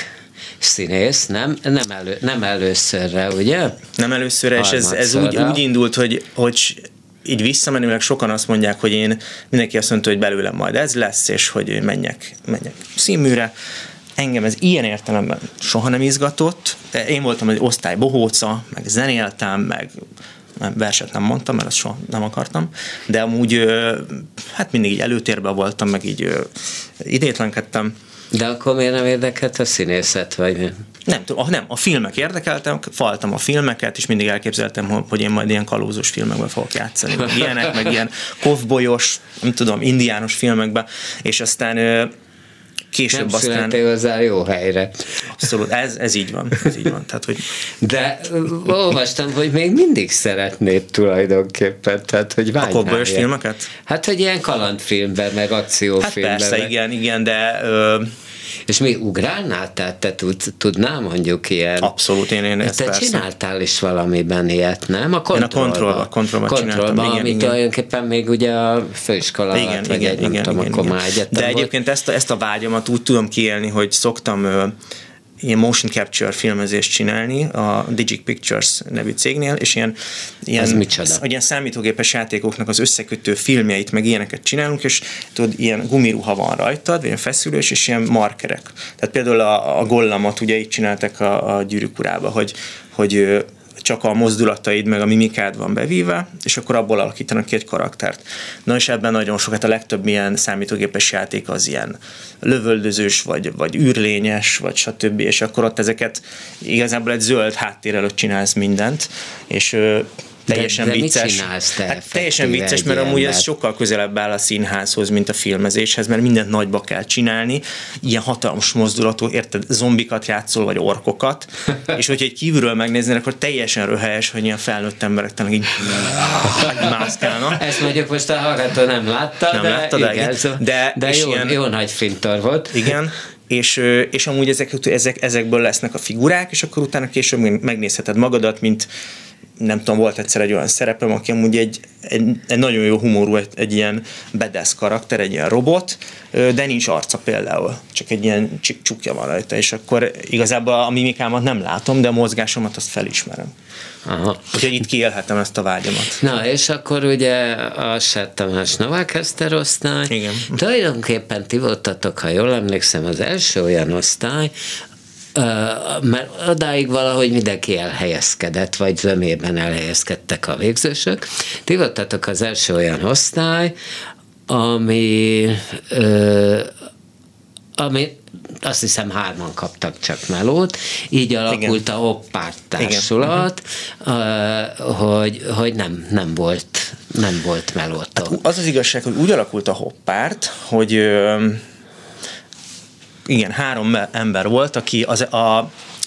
színész, nem? Nem, elő, nem előszörre, ugye? Nem először, és ez, ez úgy, úgy indult, hogy, hogy így visszamenőleg sokan azt mondják, hogy én, mindenki azt mondta, hogy belőlem majd ez lesz, és hogy menjek, menjek színműre. Engem ez ilyen értelemben soha nem izgatott. Én voltam egy osztály bohóca, meg zenéltem, meg verset nem mondtam, mert azt soha nem akartam, de amúgy hát mindig így előtérben voltam, meg így idétlenkedtem. De akkor miért nem érdekelt a színészet, vagy? Nem tudom, ah, nem, a filmek érdekeltem, faltam a filmeket, és mindig elképzeltem, hogy- én majd ilyen kalózos filmekben fogok játszani. Meg ilyenek, meg ilyen [LAUGHS] kovbolyos, nem tudom, indiános filmekben, és aztán később Nem aztán... hozzá jó helyre. Abszolút, ez, ez így van, ez így van. Tehát, hogy De olvastam, hogy még mindig szeretnéd tulajdonképpen, tehát hogy a vágynál kovbolyos ilyen. filmeket? Hát, hogy ilyen kalandfilmben, meg Hát akciófilmben. persze, meg- igen, igen, de ö, És mi ugrálnál? Tehát te tud, tudnál mondjuk ilyen... abszolút én, én ezt te persze. csináltál is valamiben ilyet, nem? A kontrollba. kontrollba- kontrollba csináltam, kontrollba igen, ami igen. tulajdonképpen még ugye a főiskola alatt, igen, vagy igen, egy, nem igen, tudom, igen, igen. már egyetem De volt. egyébként ezt a, ezt a vágyamat úgy tudom kiélni, hogy szoktam ilyen motion capture filmezést csinálni a Digic Pictures nevű cégnél, és ilyen, ilyen, ilyen számítógépes játékoknak az összekötő filmjeit, meg ilyeneket csinálunk, és tudod, ilyen gumiruha van rajtad, vagy ilyen feszülős, és ilyen markerek. Tehát például a, a gollamot ugye így csináltak a, a gyűrűk urába, hogy, hogy csak a mozdulataid meg a mimikád van bevíve, és akkor abból alakítanak ki egy karaktert. Na és ebben nagyon sokat a legtöbb ilyen számítógépes játék az ilyen lövöldözős, vagy, vagy űrlényes, vagy stb. És akkor ott ezeket igazából egy zöld háttér előtt csinálsz mindent, és teljesen de mit vicces. te hát teljesen vicces, mert amúgy ez sokkal közelebb áll a színházhoz, mint a filmezéshez, mert mindent nagyba kell csinálni, ilyen hatalmas mozdulatú, érted, zombikat játszol, vagy orkokat, [LAUGHS] és hogyha egy kívülről megnéznél, akkor teljesen röhelyes, hogy ilyen felnőtt emberek tényleg így, mászkálnak. [LAUGHS] Ezt mondjuk most a hallgató nem látta, Nem de, látta, de igen, szóval- De- de és jó, ilyen- jó nagy fintor volt. Igen, és, és amúgy ezek, ezek, ezekből lesznek a figurák, és akkor utána később megnézheted magadat, mint nem tudom, volt egyszer egy olyan szerepem, aki amúgy egy, egy, egy nagyon jó humorú, egy, egy ilyen bedesz karakter, egy ilyen robot, de nincs arca például, csak egy ilyen csukja van rajta, és akkor igazából a mimikámat nem látom, de a mozgásomat azt felismerem. Aha. Úgyhogy itt kiélhetem ezt a vágyamat. Na, és akkor ugye a Sett Tamás Novák Eszter osztály. Igen. Tulajdonképpen ti voltatok, ha jól emlékszem, az első olyan osztály, mert odáig valahogy mindenki elhelyezkedett, vagy zömében elhelyezkedtek a végzősök. Ti voltatok az első olyan osztály, ami ö, ami azt hiszem hárman kaptak csak melót, így alakult Igen. a hoppárt társulat, hogy, hogy nem, nem volt nem volt melótok. Az az igazság, hogy úgy alakult a hoppárt, hogy ö, igen, három ember volt, aki az, a,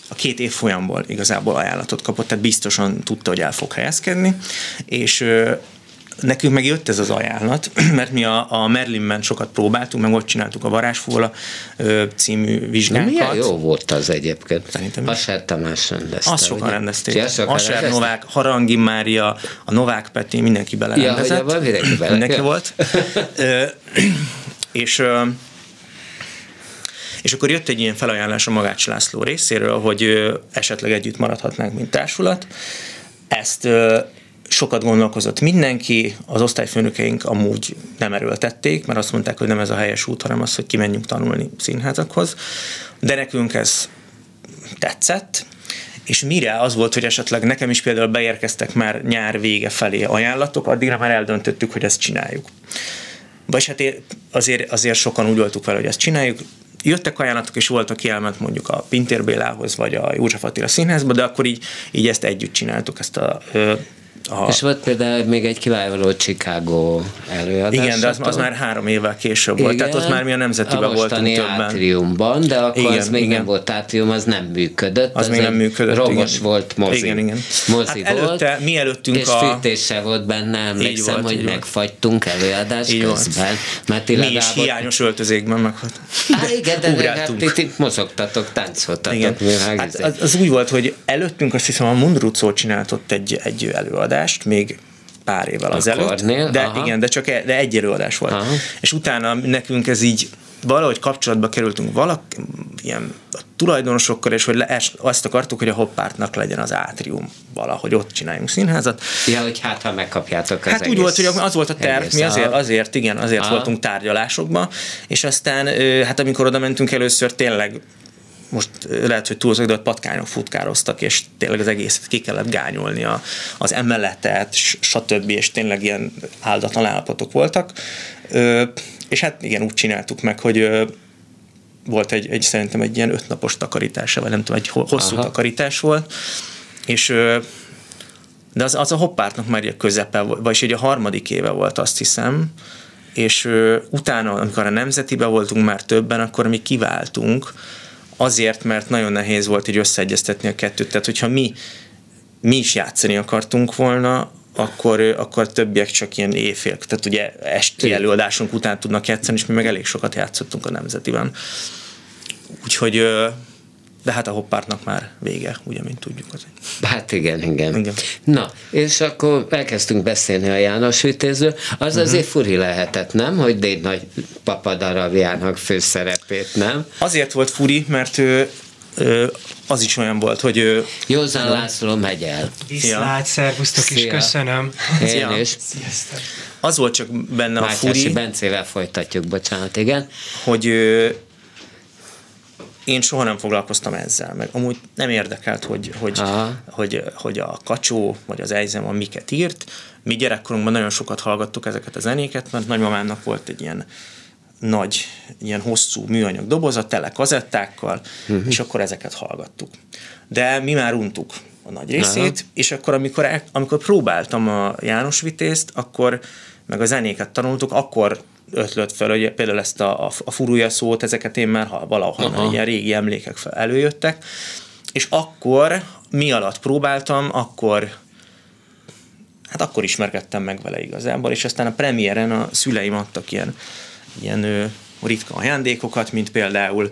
a két év folyamból igazából ajánlatot kapott, tehát biztosan tudta, hogy el fog helyezkedni, és nekünk meg jött ez az ajánlat, [CLEARS THROAT] mert mi a, a Merlinben sokat próbáltunk, meg ott csináltuk a Varázsfóla című vizsgánkat. Milyen jó volt az egyébként. Szerintem. Asár Tamás rendezte. Azt sokan ugye? rendezték. Ja, sokan Asár? Novák, Harangi Mária, a Novák Peti, mindenki Ja, hogy belerendezett. mindenki. Mindenki volt. [LAUGHS] [CLEARS THROAT] És és akkor jött egy ilyen felajánlás a Magács László részéről, hogy esetleg együtt maradhatnánk, mint társulat. ezt sokat gondolkozott mindenki, az osztályfőnökeink amúgy nem erőltették, mert azt mondták, hogy nem ez a helyes út, hanem az, hogy kimenjünk tanulni színházakhoz. De nekünk ez tetszett, és mire az volt, hogy esetleg nekem is például beérkeztek már nyár vége felé ajánlatok, addigra már eldöntöttük, hogy ezt csináljuk. Vagy hát azért, azért sokan úgy voltuk vele, hogy ezt csináljuk, jöttek ajánlatok, és voltak, aki elment mondjuk a Pintér Bélához, vagy a József Attila színházba, de akkor így, így ezt együtt csináltuk, ezt a Aha. És volt például még egy kiváló Chicago előadás. Igen, de az, az már három évvel később igen, volt, tehát ott már mi a nemzetiben voltunk többen. átriumban, de akkor igen, az még igen. nem volt átrium, az nem működött. Az, az még nem működött. Rogos igen. volt mozi. Igen, igen. Mozi hát volt, előtte, mi előttünk és a... fűtése volt benne, emlékszem, volt, hogy megfagytunk előadás így közben. Volt. Mert mi is hiányos öltözékben meghat. Hát igen, de legalább itt, itt mozogtatok, táncoltatok. Igen. Hát az, az, úgy volt, hogy előttünk azt hiszem a Mundrucó csinált ott egy, egy előadást, még pár évvel az előtt. De aha. igen, de csak e, de egy előadás volt. Aha. És utána nekünk ez így valahogy kapcsolatba kerültünk valak, ilyen a tulajdonosokkal, és hogy le, azt akartuk, hogy a hoppártnak legyen az átrium valahogy ott csináljunk színházat. Ja, hogy hát ha megkapjátok az Hát egész, úgy volt, hogy az volt a terv, mi azért, azért, igen, azért Aha. voltunk tárgyalásokban, és aztán hát amikor oda mentünk először, tényleg most lehet, hogy túlzok, de ott patkányok futkároztak, és tényleg az egészet ki kellett gányolni a, az emeletet, stb. és tényleg ilyen áldatlan állapotok voltak. Ö, és hát igen, úgy csináltuk meg, hogy ö, volt egy, egy szerintem egy ilyen ötnapos takarítása, vagy nem tudom, egy hosszú Aha. takarítás volt, és ö, de az, az a hoppártnak már a közepe, vagyis egy a harmadik éve volt, azt hiszem, és ö, utána, amikor a nemzetibe voltunk már többen, akkor mi kiváltunk, azért, mert nagyon nehéz volt így összeegyeztetni a kettőt. Tehát, hogyha mi, mi is játszani akartunk volna, akkor, akkor többiek csak ilyen éjfél, tehát ugye esti előadásunk után tudnak játszani, és mi meg elég sokat játszottunk a Nemzetiben. Úgyhogy de hát a hoppártnak már vége, ugye, mint tudjuk. Az. Hát igen, igen, igen. Na, és akkor elkezdtünk beszélni a János Vitézről. Az uh-huh. azért furi lehetett, nem? Hogy Déd nagy papadarabjának főszerepét, nem? Azért volt furi, mert ő, az is olyan volt, hogy ő... Józan. László megy el. Viszlát, szervusztok is, köszönöm. Én Szia. is. Sziasztok. Az volt csak benne Mátyási a furi... Bencével folytatjuk, bocsánat, igen. Hogy ő, én soha nem foglalkoztam ezzel, meg amúgy nem érdekelt, hogy, hogy, hogy, hogy a kacsó vagy az ejzem a miket írt. Mi gyerekkorunkban nagyon sokat hallgattuk ezeket a zenéket, mert nagymamámnak volt egy ilyen nagy, ilyen hosszú műanyag doboza, tele kazettákkal, uh-huh. és akkor ezeket hallgattuk. De mi már untuk a nagy részét, Aha. és akkor amikor, amikor próbáltam a János Vitézt, akkor meg a zenéket tanultuk, akkor ötlött fel, hogy például ezt a, a, a furúja szót, ezeket én már ha valahol ilyen régi emlékek fel előjöttek, és akkor mi alatt próbáltam, akkor hát akkor ismerkedtem meg vele igazából, és aztán a premiéren a szüleim adtak ilyen, ilyen ö, ritka ajándékokat, mint például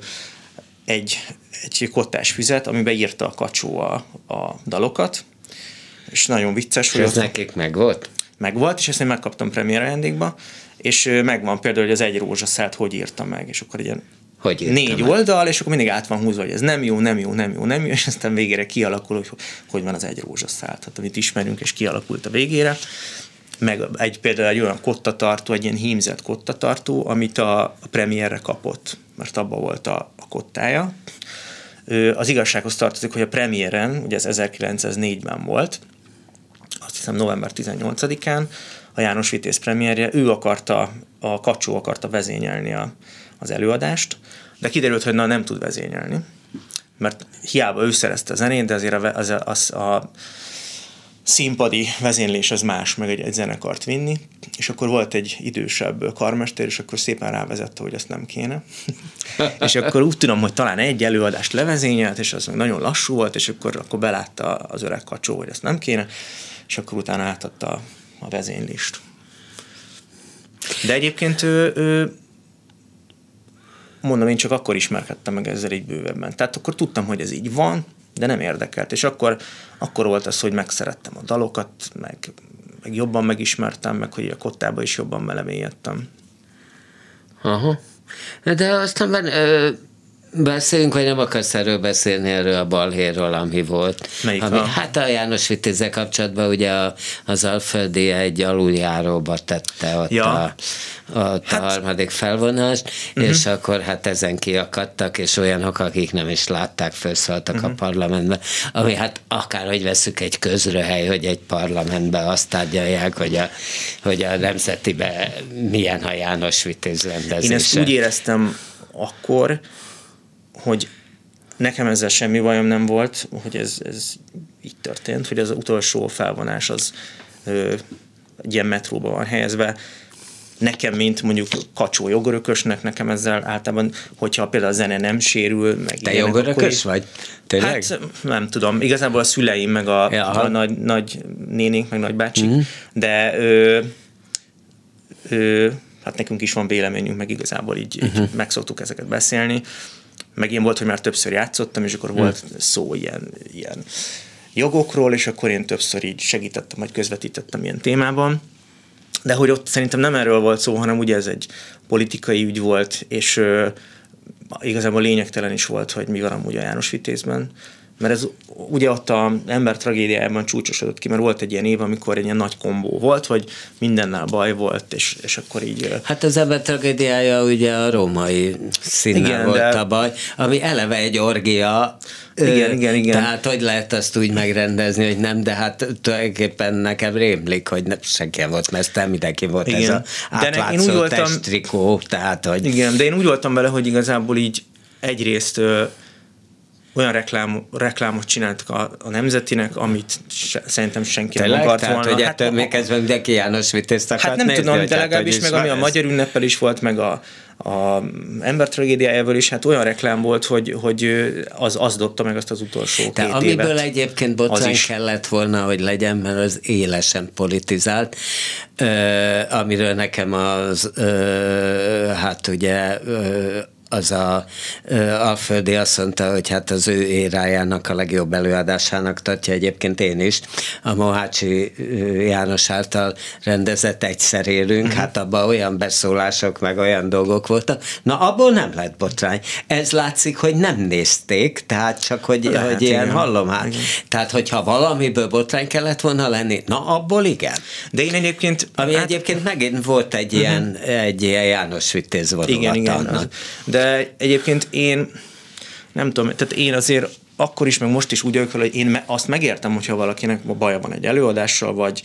egy, egy kottás füzet, amiben írta a kacsó a, a dalokat, és nagyon vicces. És hogy ez nekik meg volt? Meg volt, és ezt én megkaptam premier ajándékba, és megvan például, hogy az egy rózsaszát hogy írta meg, és akkor ilyen hogy négy meg? oldal, és akkor mindig át van húzva, hogy ez nem jó, nem jó, nem jó, nem jó, és aztán végére kialakul, hogy hogy van az egy rózsaszál, tehát amit ismerünk, és kialakult a végére. Meg egy, például egy olyan kottatartó, egy ilyen hímzett kottatartó, amit a, a premierre kapott, mert abba volt a, a kottája. Az igazsághoz tartozik, hogy a premiéren, ugye ez 1904-ben volt, azt hiszem november 18-án, a János Vitéz premierje, ő akarta, a Kacsó akarta vezényelni a, az előadást, de kiderült, hogy na nem tud vezényelni, mert hiába ő szerezte a zenét, de azért a, az, az, a színpadi vezénylés az más, meg egy, egy zenekart vinni, és akkor volt egy idősebb karmester, és akkor szépen rávezette, hogy ezt nem kéne. [LAUGHS] és akkor úgy tudom, hogy talán egy előadást levezényelt, és az meg nagyon lassú volt, és akkor, akkor belátta az öreg kacsó, hogy ezt nem kéne, és akkor utána átadta a vezénylést. De egyébként ő, ő, mondom, én csak akkor ismerkedtem meg ezzel így bővebben. Tehát akkor tudtam, hogy ez így van, de nem érdekelt. És akkor, akkor volt az, hogy megszerettem a dalokat, meg, meg jobban megismertem, meg hogy a kottába is jobban belemélyedtem. Aha. De aztán ö, Beszéljünk, vagy nem akarsz erről beszélni, erről a balhéről, ami volt. Melyik ami, a? Hát a János Vitézzel kapcsolatban ugye a, az Alföldi egy aluljáróba tette ott, Ja. a, ott hát, a harmadik felvonást, uh-huh. és akkor hát ezen kiakadtak, és olyanok, akik nem is látták, felszóltak uh-huh. a parlamentbe, ami hát akárhogy veszük egy közröhely, hogy egy parlamentbe azt tárgyalják, hogy a, hogy a nemzetibe milyen a János Vitéz rendezése. Én ezt úgy éreztem akkor, hogy nekem ezzel semmi bajom nem volt, hogy ez, ez így történt, hogy az utolsó felvonás az ö, egy ilyen metróban van helyezve. Nekem, mint mondjuk kacsó jogörökösnek, nekem ezzel általában, hogyha például a zene nem sérül, meg Te ilyenek, jogörökös akkor vagy? Tényleg? Hát nem tudom, igazából a szüleim, meg a, Ja, a nagy, nagy nénénk, meg nagybácsik, mm. de ö, ö, hát nekünk is van véleményünk, meg igazából így, így Mhm. meg szoktuk ezeket beszélni. Meg én volt, hogy már többször játszottam, és akkor volt szó ilyen, ilyen jogokról, és akkor én többször így segítettem, vagy közvetítettem ilyen témában. De hogy ott szerintem nem erről volt szó, hanem ugye ez egy politikai ügy volt, és ö, igazából lényegtelen is volt, hogy mi van amúgy a János Vitézben. Mert ez ugye ott a ember tragédiájában csúcsosodott ki, mert volt egy ilyen év, amikor egy ilyen nagy kombó volt, hogy mindennel baj volt, és, és akkor így... Hát az ember tragédiája ugye a római színnel volt de- a baj, ami eleve egy orgia. Igen, igen, igen. Tehát hogy lehet azt úgy megrendezni, hogy nem, de hát tulajdonképpen nekem rémlik, hogy nem, senki volt mesztel, mindenki volt ez Igen. a De én úgy átlátszó voltam- testtrikó, tehát hogy Igen, de én úgy voltam vele, hogy igazából így egyrészt olyan reklám, reklámot csináltak a, a nemzetinek, amit se, szerintem senki tényleg, nem akart tehát volna. hogy Hát, ettől még kezdve mindenki János Vitézt akart hát nem nézni, tudom, de hát, legalábbis meg ami a ez. magyar ünneppel is volt, meg a, a ember tragédiájával is, hát olyan reklám volt, hogy, hogy az, az dobta meg azt az utolsó De két amiből évet. egyébként botrány kellett volna, hogy legyen, mert az élesen politizált, ö, amiről nekem az, ö, hát ugye, ö, az a Alföldi azt mondta, hogy hát az ő érájának a legjobb előadásának tartja egyébként én is. A Mohácsi János által rendezett egyszer élünk, Mhm. uh-huh. hát abban olyan beszólások, meg olyan dolgok voltak. Na, abból nem lett botrány. Ez látszik, hogy nem nézték, tehát csak, hogy, Lehet, hogy ilyen igen. hallom hát. Tehát, hogyha valamiből botrány kellett volna lenni, na, abból igen. De én egyébként... Ami hát, egyébként megint volt egy ilyen, egy ilyen János Vitéz vonulata Igen, igen. annak. Az. De egyébként én nem tudom, tehát én azért akkor is, meg most is úgy vagyok hogy én azt megértem, hogyha valakinek baja van egy előadással, vagy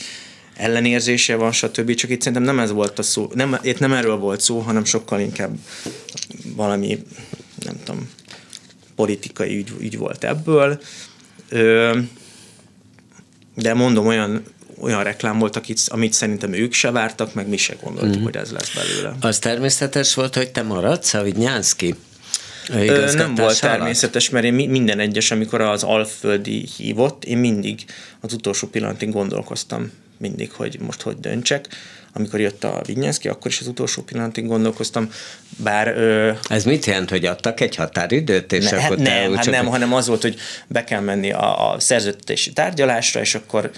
ellenérzése van, stb. Csak itt szerintem nem ez volt a szó, nem, itt nem erről volt szó, hanem sokkal inkább valami, nem tudom, politikai ügy, ügy volt ebből. Ö, de mondom, olyan, olyan reklám volt, akit, amit szerintem ők se vártak, meg mi se gondoltuk, mm. hogy ez lesz belőle. Az természetes volt, hogy te maradsz a Vignyánszki? Ö, nem volt természetes, mert én mi- minden egyes, amikor az Alföldi hívott, én mindig az utolsó pillanatig gondolkoztam mindig, hogy most hogy döntsek. Amikor jött a Vignyánszki, akkor is az utolsó pillanatig gondolkoztam, bár... Ö, Ez mit jelent, hogy adtak egy határidőt, és ne, akkor hát nem, hát nem, hanem az volt, hogy be kell menni a, a szerződési tárgyalásra, és akkor,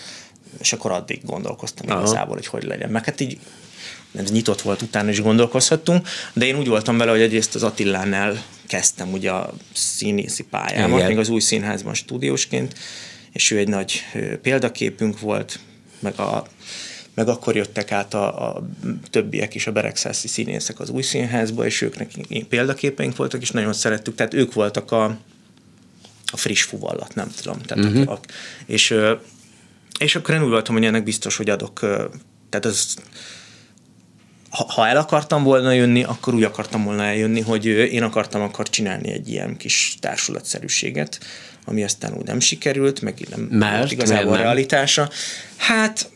és akkor addig gondolkoztam Aha. igazából, hogy hogy legyen. Meg hát így ez nyitott volt, utána is gondolkozhattunk, de én úgy voltam vele, hogy egyrészt az Attilánál kezdtem ugye a színészi pályámat, Igen. még az új színházban stúdiósként, és ő egy nagy példaképünk volt, meg a meg akkor jöttek át a, a többiek is, a beregszászi színészek az új színházba, és ők nekik példaképeink voltak, és nagyon szerettük, tehát ők voltak a, a friss fuvallat, nem tudom. Tehát uh-huh. a, és, és akkor én úgy voltam, hogy ennek biztos, hogy adok, tehát az ha, ha el akartam volna jönni, akkor úgy akartam volna eljönni, hogy én akartam akar csinálni egy ilyen kis társulatszerűséget, ami aztán úgy nem sikerült, meg nem Mert? volt igazából nem? realitása. Hát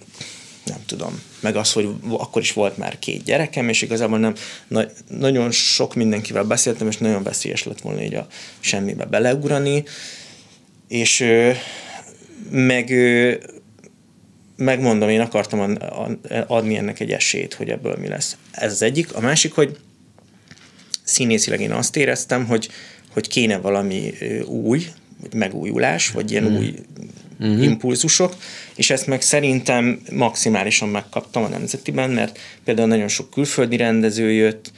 nem tudom. Meg az, hogy akkor is volt már két gyerekem, és igazából nem, na, nagyon sok mindenkivel beszéltem, és nagyon veszélyes lett volna így a semmibe beleugrani, és meg megmondom, én akartam adni ennek egy esélyt, hogy ebből mi lesz. Ez az egyik. A másik, hogy színészileg én azt éreztem, hogy, hogy kéne valami új, vagy megújulás, vagy ilyen mm. új mm-hmm. impulzusok, és ezt meg szerintem maximálisan megkaptam a Nemzetiben, mert például nagyon sok külföldi rendező jött,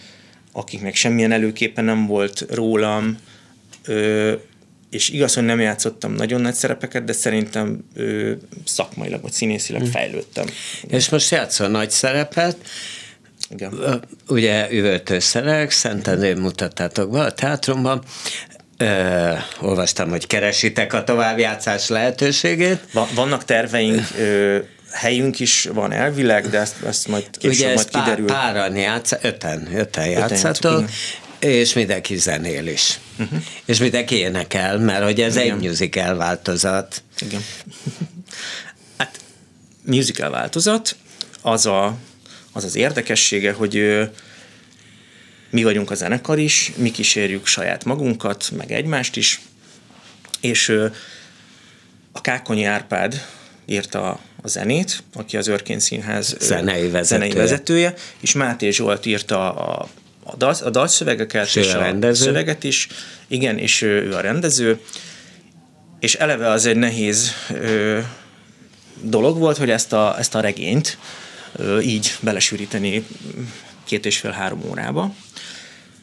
akiknek semmilyen előképe nem volt rólam, Ö, és igaz, hogy nem játszottam nagyon nagy szerepeket, de szerintem ö, szakmailag vagy színészileg hmm. fejlődtem. És most játszol nagy szerepet, Igen. ugye üvöltőszerek, Szentendrén mutattátok be a teátrumban, Ö, olvastam, hogy keresitek a továbbjátszás lehetőségét. Va- vannak terveink, ö, helyünk is van elvileg, de ezt, ezt majd később Ugye majd kiderül. páran játsz, öten, öten játszatok, és mindenki zenél is. Uh-huh. És mindenki énekel, mert hogy ez Igen. egy musical változat. Igen. hát musical változat, az a, az, az érdekessége, hogy ö, mi vagyunk a zenekar is, mi kísérjük saját magunkat, meg egymást is, és ö, a Kákonyi Árpád írta a zenét, aki az Örkény Színház Zenei vezetője. zenei vezetője, és Máté Zsolt írta a, a, dal, a dalszövegeket, És a rendező. szöveget is, igen, és ő, ő a rendező, és eleve az egy nehéz ö, dolog volt, hogy ezt a, ezt a regényt ö, így belesűríteni két és fél-három órába.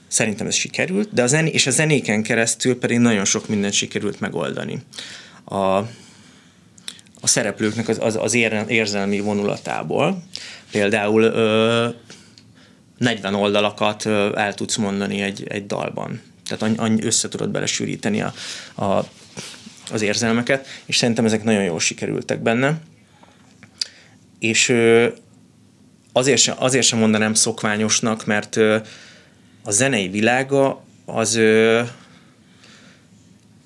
Szerintem ez sikerült, de a zené, és a zenéken keresztül pedig nagyon sok mindent sikerült megoldani. A, a szereplőknek az, az, az ér- érzelmi vonulatából. Például ö, 40 oldalakat el tudsz mondani egy, egy dalban. Tehát annyi, annyi össze tudod belesűríteni a, a, az érzelmeket, és szerintem ezek nagyon jól sikerültek benne. És azért sem, azért sem mondanám szokványosnak, mert a zenei világa az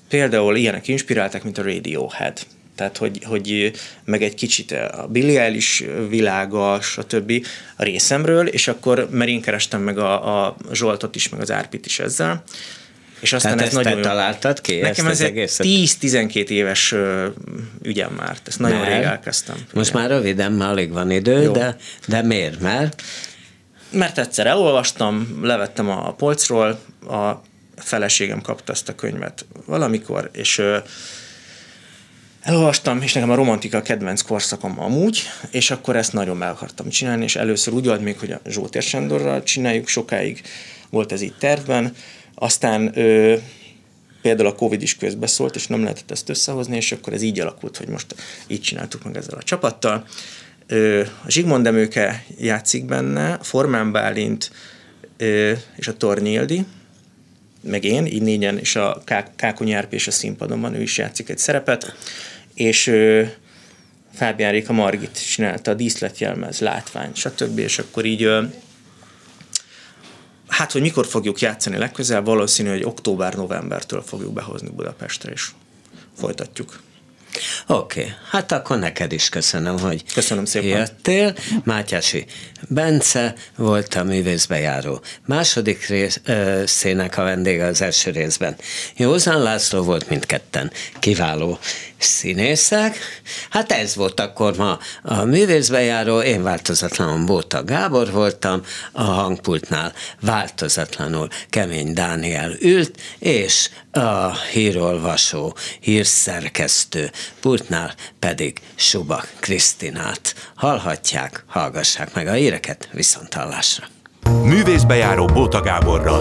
például ilyenek inspiráltak, mint a Radiohead. Tehát, hogy, hogy meg egy kicsit a Billie Eilish világa, stb. a részemről, és akkor, mert én kerestem meg a, a Zsoltot is, meg az Árpit is ezzel, és aztán Tehát ez ezt nagyon találtad ki? Nekem ezt ez egészet? 10-12 éves ügyem már. Ezt nagyon Mert? rég elkezdtem. Most Igen. már röviden, már alig van idő, Jó. de, de miért? Mert Mert egyszer elolvastam, levettem a polcról, a feleségem kapta ezt a könyvet valamikor, és elolvastam, és nekem a romantika a kedvenc korszakom amúgy, és akkor ezt nagyon meg akartam csinálni, és először úgy volt még, hogy a Zsótér Sándorral csináljuk, sokáig volt ez így tervben, aztán ö, például a Covid is közbeszólt, és nem lehetett ezt összehozni, és akkor ez így alakult, hogy most így csináltuk meg ezzel a csapattal. Ö, a Zsigmond Demőke játszik benne, Formán Bálint ö, és a Tornyildi, meg én, így négyen, és a Ká- Kákony Árpi és a színpadon van, ő is játszik egy szerepet, és ö, Fábián Réka Margit csinálta a díszletjelmez, látvány, stb. És akkor így ö, hát, hogy mikor fogjuk játszani legközelebb, valószínű, hogy október-novembertől fogjuk behozni Budapestre, és folytatjuk. Oké, okay. hát akkor neked is köszönöm, hogy Köszönöm szépen. jöttél. Mátyási Bence volt a művészbejáró. Második rész, ö, szének a vendége az első részben. Józan László volt mindketten. Kiváló színészek. Hát ez volt akkor ma a művészbejáró. Én változatlanul Bóta Gábor voltam, a hangpultnál változatlanul Kemény Dániel ült, és a hírolvasó, hírszerkesztő pultnál pedig Suba Krisztinát. Hallhatják, hallgassák meg a híreket viszont. Művészbejáró Bóta Gáborral.